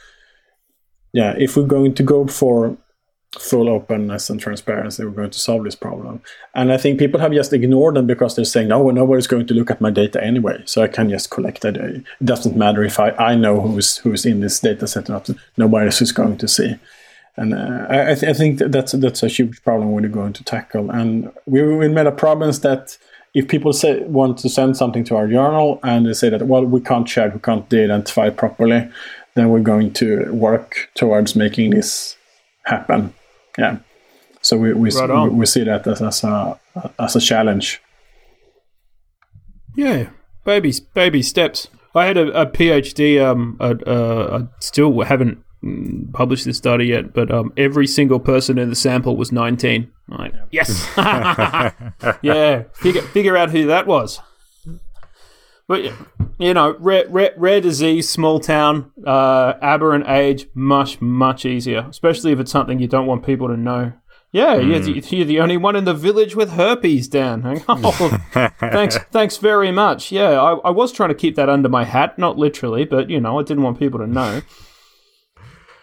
yeah, if we're going to go for full openness and transparency, we're going to solve this problem. And I think people have just ignored them because they're saying, no, nobody's going to look at my data anyway, so I can just collect it. It doesn't matter if I, I know who's who's in this data set or not. Nobody else is going to see. And uh, I, th- I, think that's that's a huge problem we're going to tackle. And we, we made a promise that if people say want to send something to our journal and they say that well we can't check, we can't de-identify it properly, then we're going to work towards making this happen. Yeah. So we we, right we, we, see that as, as a as a challenge. Yeah, baby baby steps. I had a, a PhD. Um, I, uh, I still haven't published this study yet, but um, every single person in the sample was 19. Like, yes, (laughs) (laughs) yeah, figure figure out who that was. But you know, rare, rare, rare disease, small town, uh, aberrant age, much much easier, especially if it's something you don't want people to know. Yeah, mm. you're, the, you're, the, only one in the village with herpes, Dan. (laughs) Oh, thanks, thanks very much. Yeah, I, I was trying to keep that under my hat, not literally, but you know, I didn't want people to know.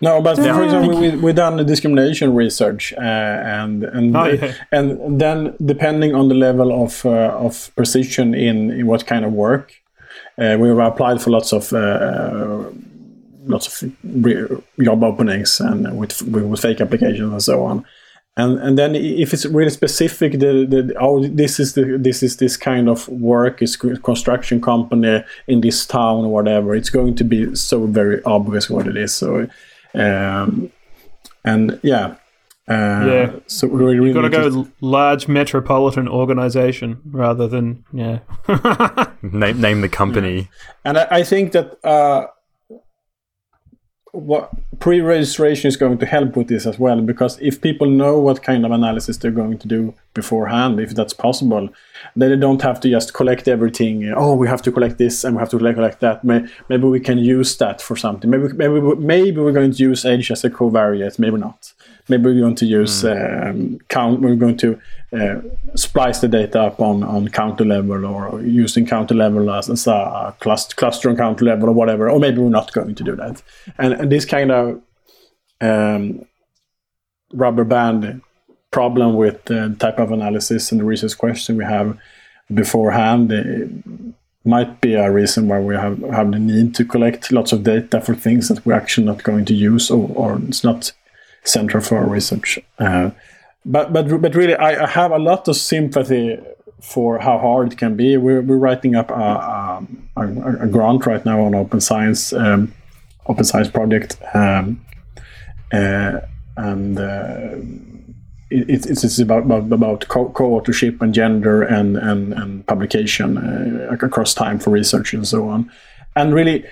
No, but for example, we we done discrimination research, uh, and and oh, yeah. and then depending on the level of uh, of precision in, in what kind of work, uh, we applied for lots of uh, lots of job openings and with with fake applications and so on. And and then if it's really specific, the, the oh this is the this is this kind of work is construction company in this town or whatever. It's going to be so very obvious what it is. So um, and yeah. Uh, yeah. So we really, got to go large metropolitan organization rather than yeah. (laughs) name name the company. Yeah. And I, I, think that uh, what pre-registration is going to help with this as well because if people know what kind of analysis they're going to do beforehand if that's possible then they don't have to just collect everything oh we have to collect this and we have to collect that. Maybe we can use that for something. Maybe maybe maybe we're going to use age as a covariate maybe not. Maybe we're going to use mm. um, count we're going to uh, splice the data up on, on counter level or using counter level as, as a cluster, cluster on counter level or whatever or maybe we're not going to do that. And, and this kind of um, rubber band problem with the type of analysis and the research question we have beforehand might be a reason why we have, have the need to collect lots of data for things that we're actually not going to use or, or it's not central for our research. Uh, but but but really, I, I, have a lot of sympathy for how hard it can be. We're, we're writing up a, a, a grant right now on Open Science, um, Open Science project, um, uh, and. Uh, it, it's, it's about about, about co-authorship and gender and and, and publication uh, across time for research and so on. And really,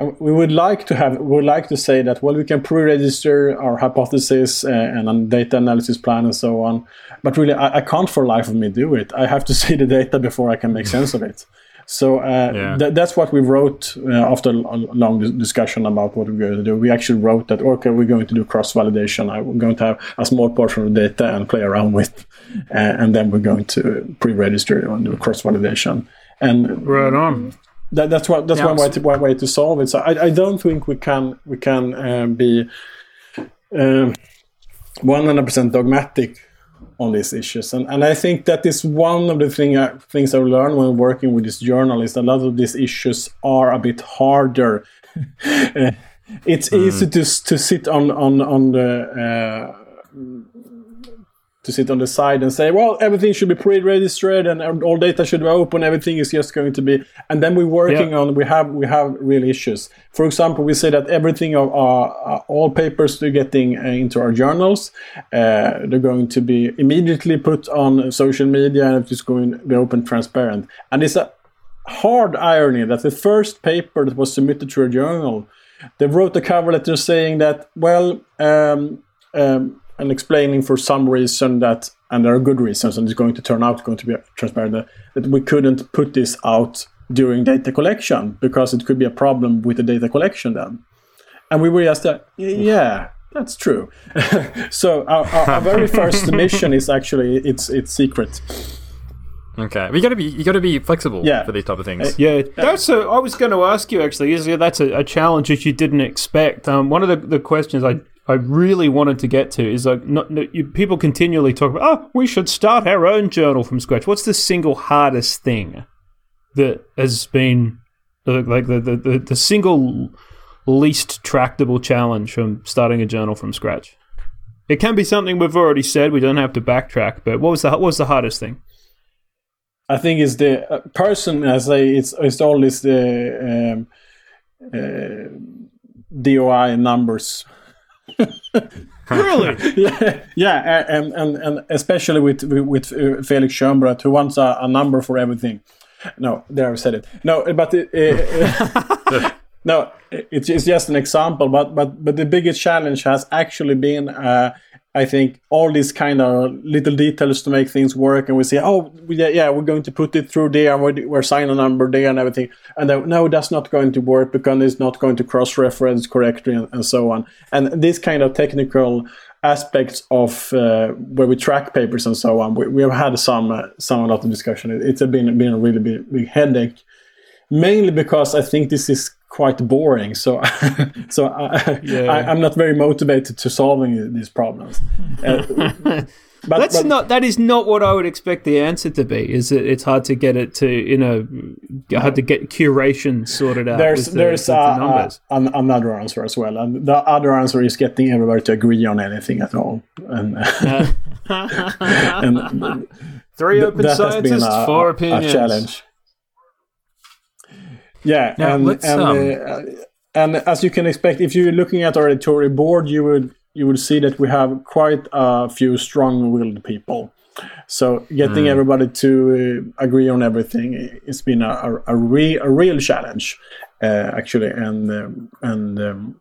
we would like to have we would like to say that well we can pre-register our hypothesis uh, and data analysis plan and so on but really I, I, can't for life of me do it i have to (laughs) see the data before i can make sense of it so uh, yeah. th- that's what we wrote uh, after a long discussion about what we're going to do. We actually wrote that okay we're going to do cross validation i'm going to have a small portion of data and play around with uh, and then we're going to pre-register and do cross validation and right on. that, that's what that's yeah, one way to one way to solve it. So I, I don't think we can we can uh, be um, 100% dogmatic on these issues. And, and I think that is one of the thing, uh, things I've learned when working with this journal is that a lot of these issues are a bit harder. (laughs) it's mm. easy to, to sit on, on, on the uh, to sit on the side and say, well, everything should be pre-registered and all data should be open. Everything is just going to be, and then we're working yeah. on we have we have real issues. For example, we say that everything of our, uh, all papers we're getting uh, into our journals, uh, they're going to be immediately put on social media and it's going to be open, transparent. And it's a hard irony that the first paper that was submitted to a journal, they wrote a cover letter saying that, well. Um, um, and explaining for some reason that, and there are good reasons, and it's going to turn out going to be transparent, that we couldn't put this out during data collection because it could be a problem with the data collection then. And we were just, uh, yeah, that's true. (laughs) so our, our, our very first (laughs) mission is actually it's it's secret. Okay, you got to be you got to be flexible yeah. for these type of things. Uh, yeah, that's a. I was going to ask you actually. Is that's a, a challenge that you didn't expect? Um, one of the, the questions I I really wanted to get to is like not, you, people continually talk about oh we should start our own journal from scratch. What's the single hardest thing that has been like the the, the, the single least tractable challenge from starting a journal from scratch? It can be something we've already said. We don't have to backtrack. But what was the what was the hardest thing? I think it's the uh, person. I say it's it's always the um, uh, DOI numbers (laughs) really? yeah, yeah, and, and and especially with with uh, Felix Schönbrodt, who wants a, a, number for everything. No, there I said it. No, but it, uh, (laughs) no, it's, it's just an example. But but but the biggest challenge has actually been uh, I think all these kind of little details to make things work, and we say, oh, yeah, yeah we're going to put it through there, and we're, signing a number there and everything, and then no, that's not going to work because it's not going to cross-reference correctly and, and so on. And this kind of technical aspects of uh, where we track papers and so on, we, we have had some uh, some a lot of discussion. It, it's been been a really big, big headache, mainly because I think this is quite boring. So, (laughs) so I, yeah. I, am not very motivated to solving these problems. Uh, (laughs) but, That's but, not. That is not what I would expect the answer to be. Is it? It's hard to get it to you know, hard to get curation sorted out. There's the, there's the uh, uh, another answer as well, and the other answer is getting everybody to agree on anything at all. And, (laughs) and three open th- scientists, a, four opinions. A challenge. Yeah, now, and and, um... uh, and as you can expect, if you're looking at our editorial board, you would you would see that we have quite a few strong-willed people. So getting mm. everybody to uh, agree on everything, it's been a a, a, re, a real challenge, uh, actually, and um, and um,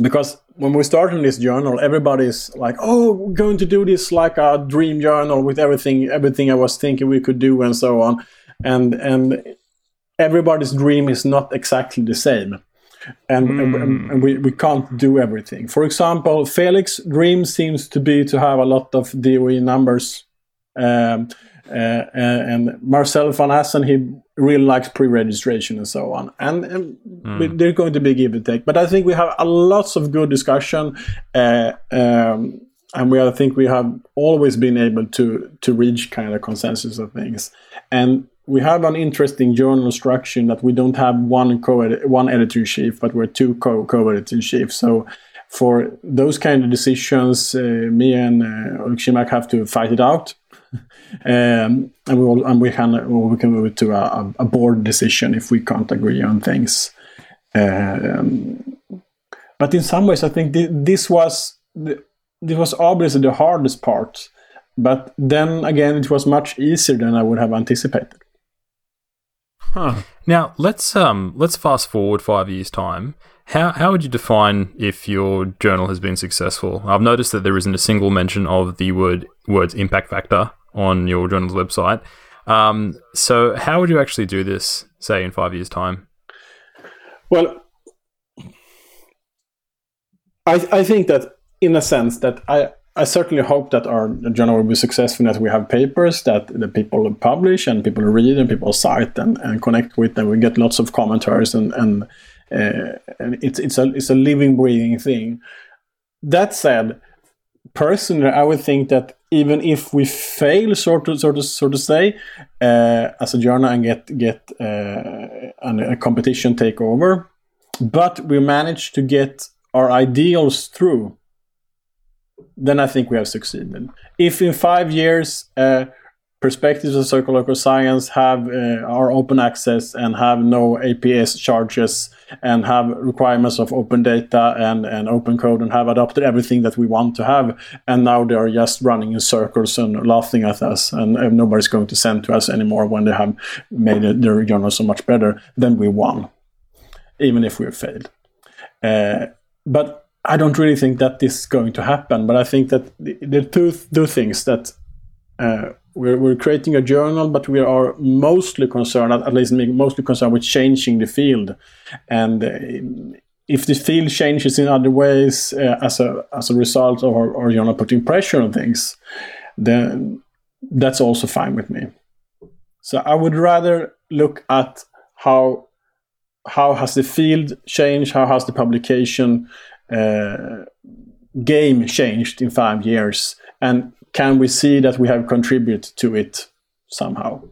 because when we started this journal, everybody's like, "Oh, we're going to do this like a dream journal with everything, everything I was thinking we could do, and so on." And and everybody's dream is not exactly the same. And, mm. and, and, we, we can't do everything. For example, Felix's dream seems to be to have a lot of DOI numbers. Um, uh, and Marcel van Assen, he really likes pre-registration and so on. And, and mm. they're going to be give and take. But I think we have a lots of good discussion. Uh, um, and we I think we have always been able to to reach kind of consensus of things. And we have an interesting journal structure that we don't have one co one editor in chief, but we're two co co editor in chief. So for those kind of decisions, uh, me and uh, Ulrich have to fight it out. (laughs) um, and we will, and we can we can move it to a, a board decision if we can't agree on things. Um, but in some ways, I think th- this was this was obviously the hardest part. But then again, it was much easier than I would have anticipated. Huh. Now let's um let's fast forward five years time. How how would you define if your journal has been successful? I've noticed that there isn't a single mention of the word words impact factor on your journal's website. Um, so how would you actually do this, say in five years time? Well, I I think that in a sense that I I certainly hope that our journal will be successful, that we have papers that the people publish and people read and people cite and, and connect with, and we get lots of commentaries and and, uh, and it's it's a it's a living, breathing thing. That said, personally, I would think that even if we fail, sort of, sort of, sort of say, uh, as a journal and get get uh, a competition take over, but we manage to get our ideals through, then I think we have succeeded. If in five years uh, perspectives of circular science have uh, are open access and have no APS charges and have requirements of open data and, and open code and have adopted everything that we want to have and now they are just running in circles and laughing at us and, and nobody's going to send to us anymore when they have made their journal so much better then we won even if we failed uh, but I don't really think that this is going to happen but I think that the, two, two things that uh, we're, we're creating a journal, but we are mostly concerned, at least mostly concerned with changing the field. And uh, if the field changes in other ways uh, as a as a result of our, our journal putting pressure on things, then that's also fine with me. So I would rather look at how how has the field changed, how has the publication game changed in five years, and can we see that we have contributed to it somehow?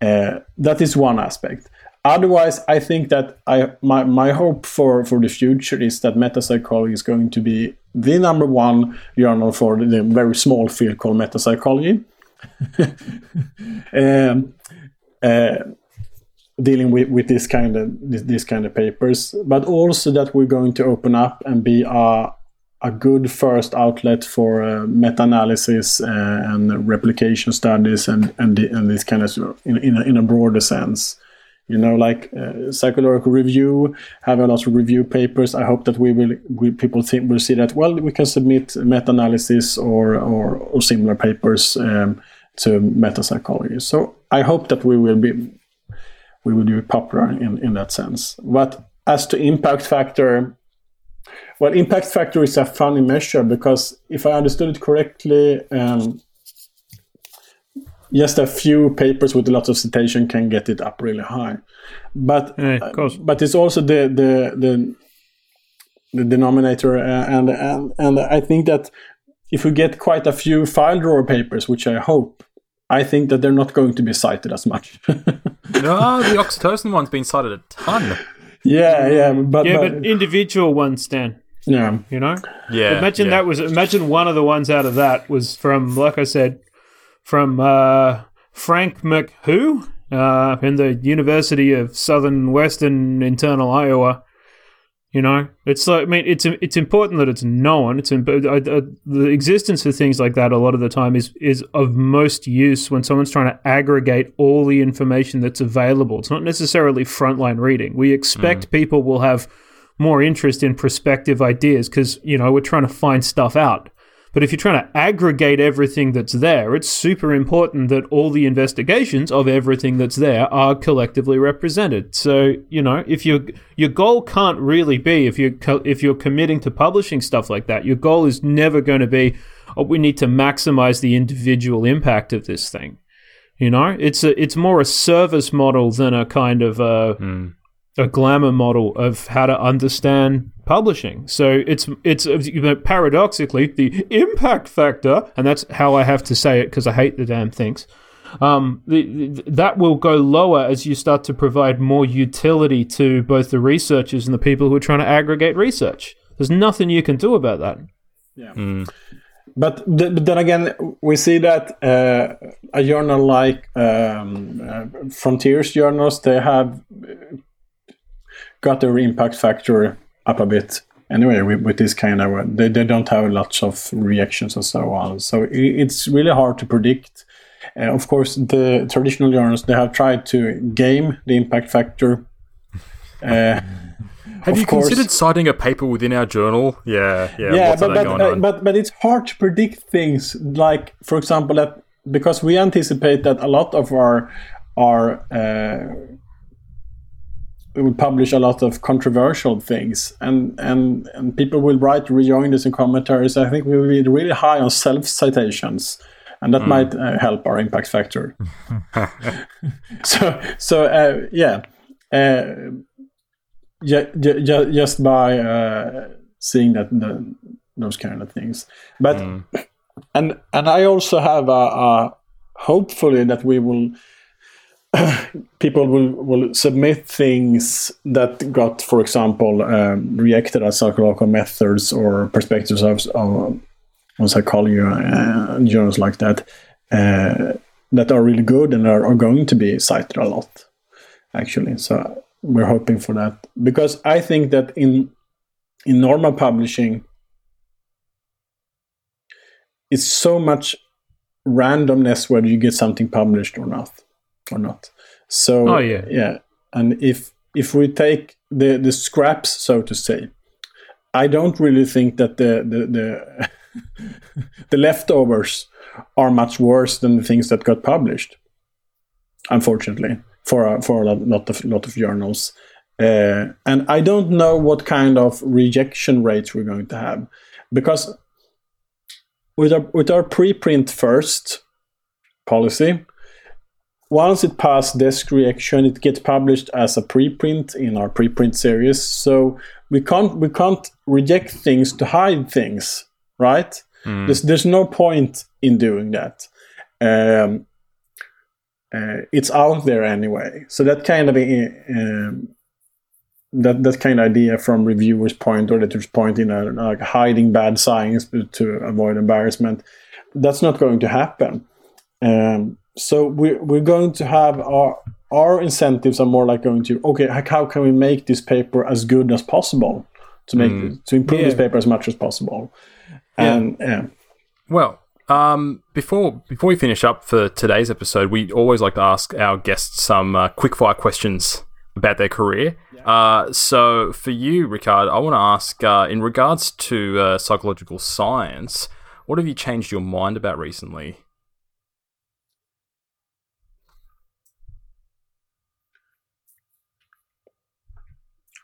Uh, that is one aspect. Otherwise, I think that I my, my hope for, for the future is that metapsychology is going to be the number one journal for the very small field called metapsychology. (laughs) um, uh, dealing with, with this kind of this, this, kind of papers, but also that we're going to open up and be a a good first outlet for uh, meta-analysis uh, and replication studies and and, the, and this kind of in, in, a, in a broader sense. You know like uh, psychological review have a lot of review papers. I hope that we will we, people think will see that well we can submit meta-analysis or or, or similar papers um, to meta-psychology. So i hope that we will be we will be popular in in that sense but as to impact factor well, impact factor is a funny measure because if I understood it correctly, um, just a few papers with a lot of citation can get it up really high. But yeah, uh, but it's also the the the, the denominator, uh, and and and I think that if we get quite a few file drawer papers, which I hope, I think that they're not going to be cited as much. (laughs) no, the oxytocin one's been cited a ton. Yeah, yeah, but yeah, but, but individual ones, Stan. Yeah, you know. Yeah. Imagine yeah. that was. Imagine one of the ones out of that was from, like I said, from uh, Frank McWho uh, in the University of Southern Western Internal Iowa. You know, it's like I mean, it's it's important that it's known. It's uh, the existence of things like that a lot of the time is is of most use when someone's trying to aggregate all the information that's available. It's not necessarily frontline reading. We expect mm. people will have more interest in prospective ideas because, you know, we're trying to find stuff out. But if you're trying to aggregate everything that's there, it's super important that all the investigations of everything that's there are collectively represented. So, you know, if your your goal can't really be if you if you're committing to publishing stuff like that, your goal is never going to be oh, we need to maximize the individual impact of this thing. You know, it's a it's more a service model than a kind of a mm a glamour model of how to understand publishing. So it's it's you know, paradoxically the impact factor, and that's how I have to say it because I hate the damn things. Um, the, the, that will go lower as you start to provide more utility to both the researchers and the people who are trying to aggregate research. There's nothing you can do about that. Yeah. Mm. But, th- but then again, we see that uh, a journal like um, uh, Frontiers journals, they have got their impact factor up a bit anyway with, with this kind of they, they don't have lots of reactions and so on so it's really hard to predict uh, of course the traditional journals they have tried to game the impact factor (laughs) uh, have you course, considered citing a paper within our journal? Yeah, yeah. Yeah, but but, uh, but but it's hard to predict things. Like for example, that because we anticipate that a lot of our our uh, we will publish a lot of controversial things and and and people will write rejoinders and commentaries i think we will be really high on self citations and that mm. might uh, help our impact factor (laughs) (laughs) so so uh, yeah uh, just by uh, seeing that the those kind of things. But and and I also have a, a hopefully that we will (clears throat) people will will submit things that got, for example, um, rejected as psychological methods or perspectives of, of on psychology uh, journals like that uh, that are really good and are, are going to be cited a lot, actually. So we're hoping for that because I think that in in normal publishing, it's so much randomness whether you get something published or not or not. So Oh, yeah. yeah. And if if we take the the scraps, so to say, I don't really think that the the the, (laughs) the leftovers are much worse than the things that got published. Unfortunately, for a, for a lot of lot of journals, uh, and I don't know what kind of rejection rates we're going to have, because with our with our preprint first policy, once it passed desk reaction, it gets published as a preprint in our preprint series. So we can't we can't reject things to hide things, right? There's there's no point in doing that. Um, uh, it's out there anyway. So that kind of uh, um, that that kind of idea from reviewers' point or editor's point in a, like hiding bad science to avoid embarrassment, that's not going to happen. Um, so we're, we're going to have our our incentives are more like going to okay how- how can we make this paper as good as possible to make to improve this paper as much as possible? And yeah. Well, um, before before we finish up for today's episode, we always like to ask our guests some uh, quickfire questions about their career. Uh, so for you, Rickard, I want to ask uh, in regards to uh, psychological science, what have you changed your mind about recently?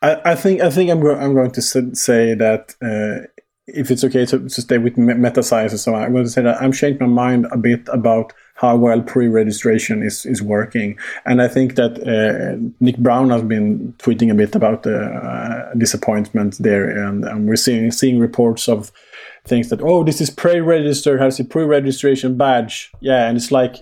I, I think I think I'm I'm going to say that uh, if it's okay to, to stay with meta science and so on, I'm going to say that I'm changed my mind a bit about how well pre-registration is is working, and I think that uh, Nick Brown has been tweeting a bit about the uh, disappointment there, and, and we're seeing seeing reports of things that oh this is pre-registered has a pre-registration badge, yeah, and it's like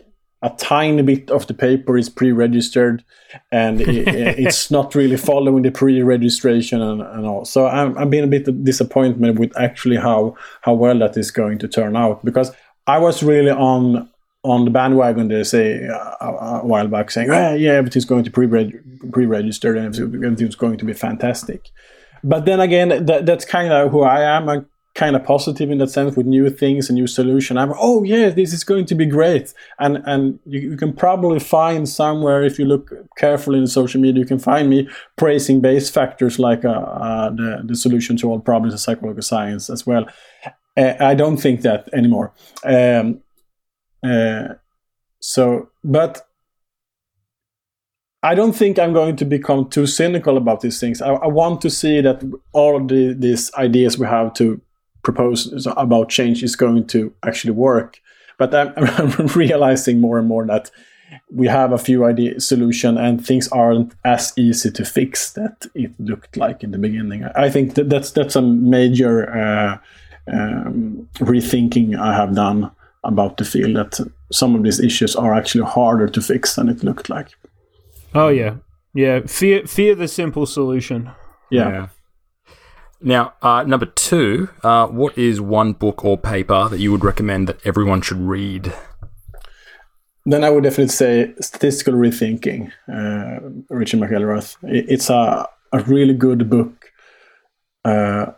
a tiny bit of the paper is pre-registered and (laughs) it, it's not really following the pre-registration and, and all. So I'm, I'm being a bit disappointed with actually how how well that is going to turn out because i was really on on the bandwagon they say uh, a, a while back saying ah, yeah everything's going to pre-reg- pre-register and everything's going to be fantastic. But then again that, that's kind of who i am. I'm kind of positive in that sense with new things and new solution. I'm oh yeah this is going to be great. And and you, you can probably find somewhere if you look carefully in social media you can find me praising Bayes factors like uh, uh, the, the solution to all problems in psychological science as well. Uh, i don't think that anymore. Um, uh, so but I don't think I'm going to become too cynical about these things. I, I want to see that all the, these ideas we have to propose about change is going to actually work. But I'm, (laughs) I'm realizing more and more that we have a few idea solution and things aren't as easy to fix that it looked like in the beginning. I think that that's that's a major uh, um, rethinking I have done about the field. That some of these issues are actually harder to fix than it looked like. Oh yeah, yeah. Fear, fear the simple solution. Yeah. Now, uh, number two, uh, what is one book or paper that you would recommend that everyone should read? Then I would definitely say Statistical Rethinking, uh, Richard McElreath. It, it's a, a really good book uh,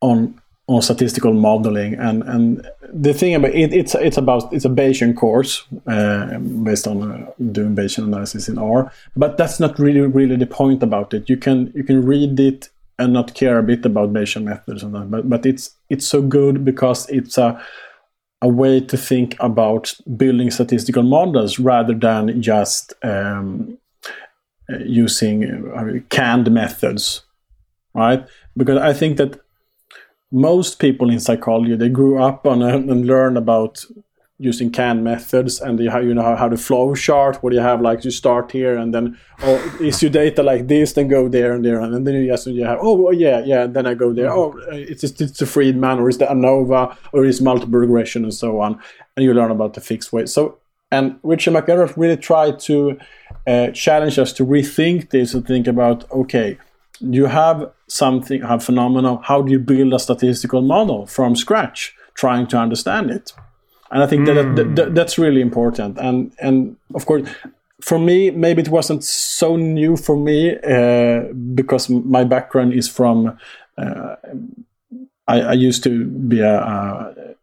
on on statistical modeling, and, and the thing about it, it's it's about it's a Bayesian course uh, based on uh, doing Bayesian analysis in R, but that's not really really the point about it. You can you can read it and not care a bit about Bayesian methods and that, but but it's it's so good because it's a a way to think about building statistical models rather than just um, uh, using uh, canned methods, right? Because I think that most people in psychology they grew up on a, and learn about using canned methods and you, how you know how, how the flow chart where you have like you start here and then oh is your data like this then go there and there and then you just you have oh yeah yeah then I go there. Oh it's it's a Friedman or is the ANOVA or is multiple regression and so on and you learn about the fixed way so and Richard McElreath really tried to uh, challenge us to rethink this and think about okay you have something have phenomenon how do you build a statistical model from scratch trying to understand it and I think that, that, that, that that's really important. And and of course, for me, maybe it wasn't so new for me uh, because my background is from. Uh, I, I, used to be a, a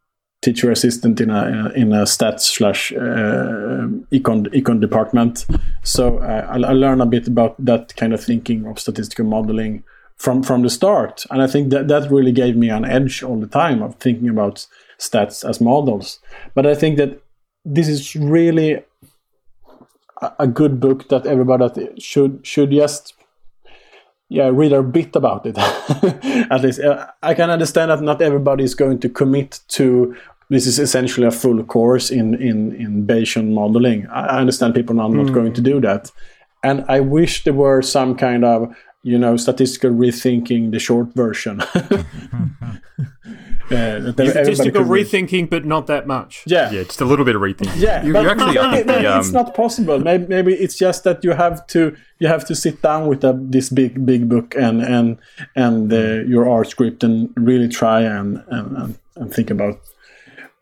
teacher assistant in a in a stats slash uh, econ econ department. So uh, I, I learned a bit about that kind of thinking of statistical modeling from from the start, and I think that that really gave me an edge all the time of thinking about stats as models. But I think that this is really a good book that everybody should should just yeah read a bit about it (laughs) at least uh, i can understand that not everybody is going to commit to this is essentially a full course in in in bayesian modeling i understand people are not mm. going to do that and i wish there were some kind of you know statistical rethinking the short version (laughs) (laughs) Yeah, statistical rethinking, but not that much. Yeah, yeah, just a little bit of rethinking. Yeah, you, but you actually, maybe, maybe the, um... it's not possible. Maybe, maybe it's just that you have to you have to sit down with a, this big big book and and and uh, your R script and really try and and, and think about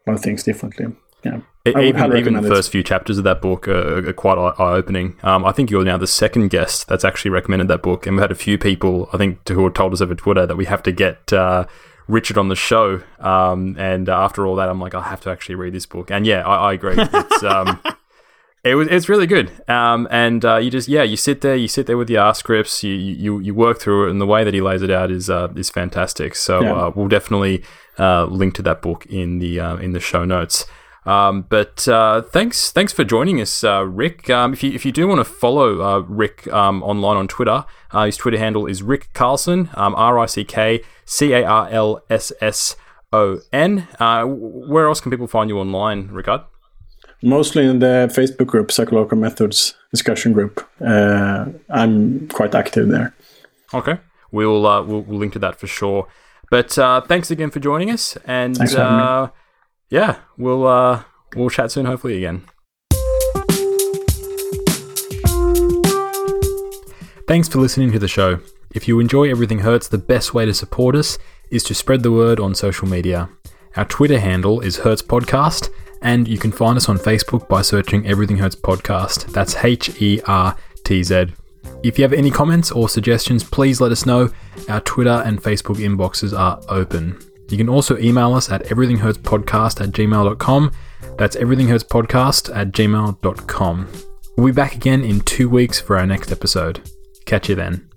about things differently. Yeah. Even, even the first few chapters of that book are, are quite eye opening. Um, I think you're now the second guest that's actually recommended that book, and we've had a few people, I think, who have told us over Twitter that we have to get uh, Richard on the show. Um, and uh, after all that, I'm like, I have to actually read this book. And yeah, I, I agree. It's um, (laughs) it was it's really good. Um, and uh, you just yeah, you sit there, you sit there with the R scripts, you you you work through it, and the way that he lays it out is uh, is fantastic. So yeah. uh, we'll definitely uh, link to that book in the uh, in the show notes. Um, but uh, thanks, thanks for joining us, uh, Rick. Um, if you if you do want to follow uh, Rick um, online on Twitter, uh, his Twitter handle is Rick Carlsson, um, R I C K C A R L S S O N. Uh, where else can people find you online, Rickard? Mostly in the Facebook group, Psychological Methods discussion group. Uh, I'm quite active there. Okay, we'll, we'll, we'll link to that for sure. But thanks again for joining us, and yeah, we'll uh, we'll chat soon, hopefully again. Thanks for listening to the show. If you enjoy Everything Hertz, the best way to support us is to spread the word on social media. Our Twitter handle is Hertz Podcast, and you can find us on Facebook by searching Everything Hertz Podcast. That's H E R T Z. If you have any comments or suggestions, please let us know. Our Twitter and Facebook inboxes are open. You can also email us at everythinghertzpodcast at gmail.com. That's everythinghertzpodcast at gmail.com. We'll be back again in two weeks for our next episode. Catch you then.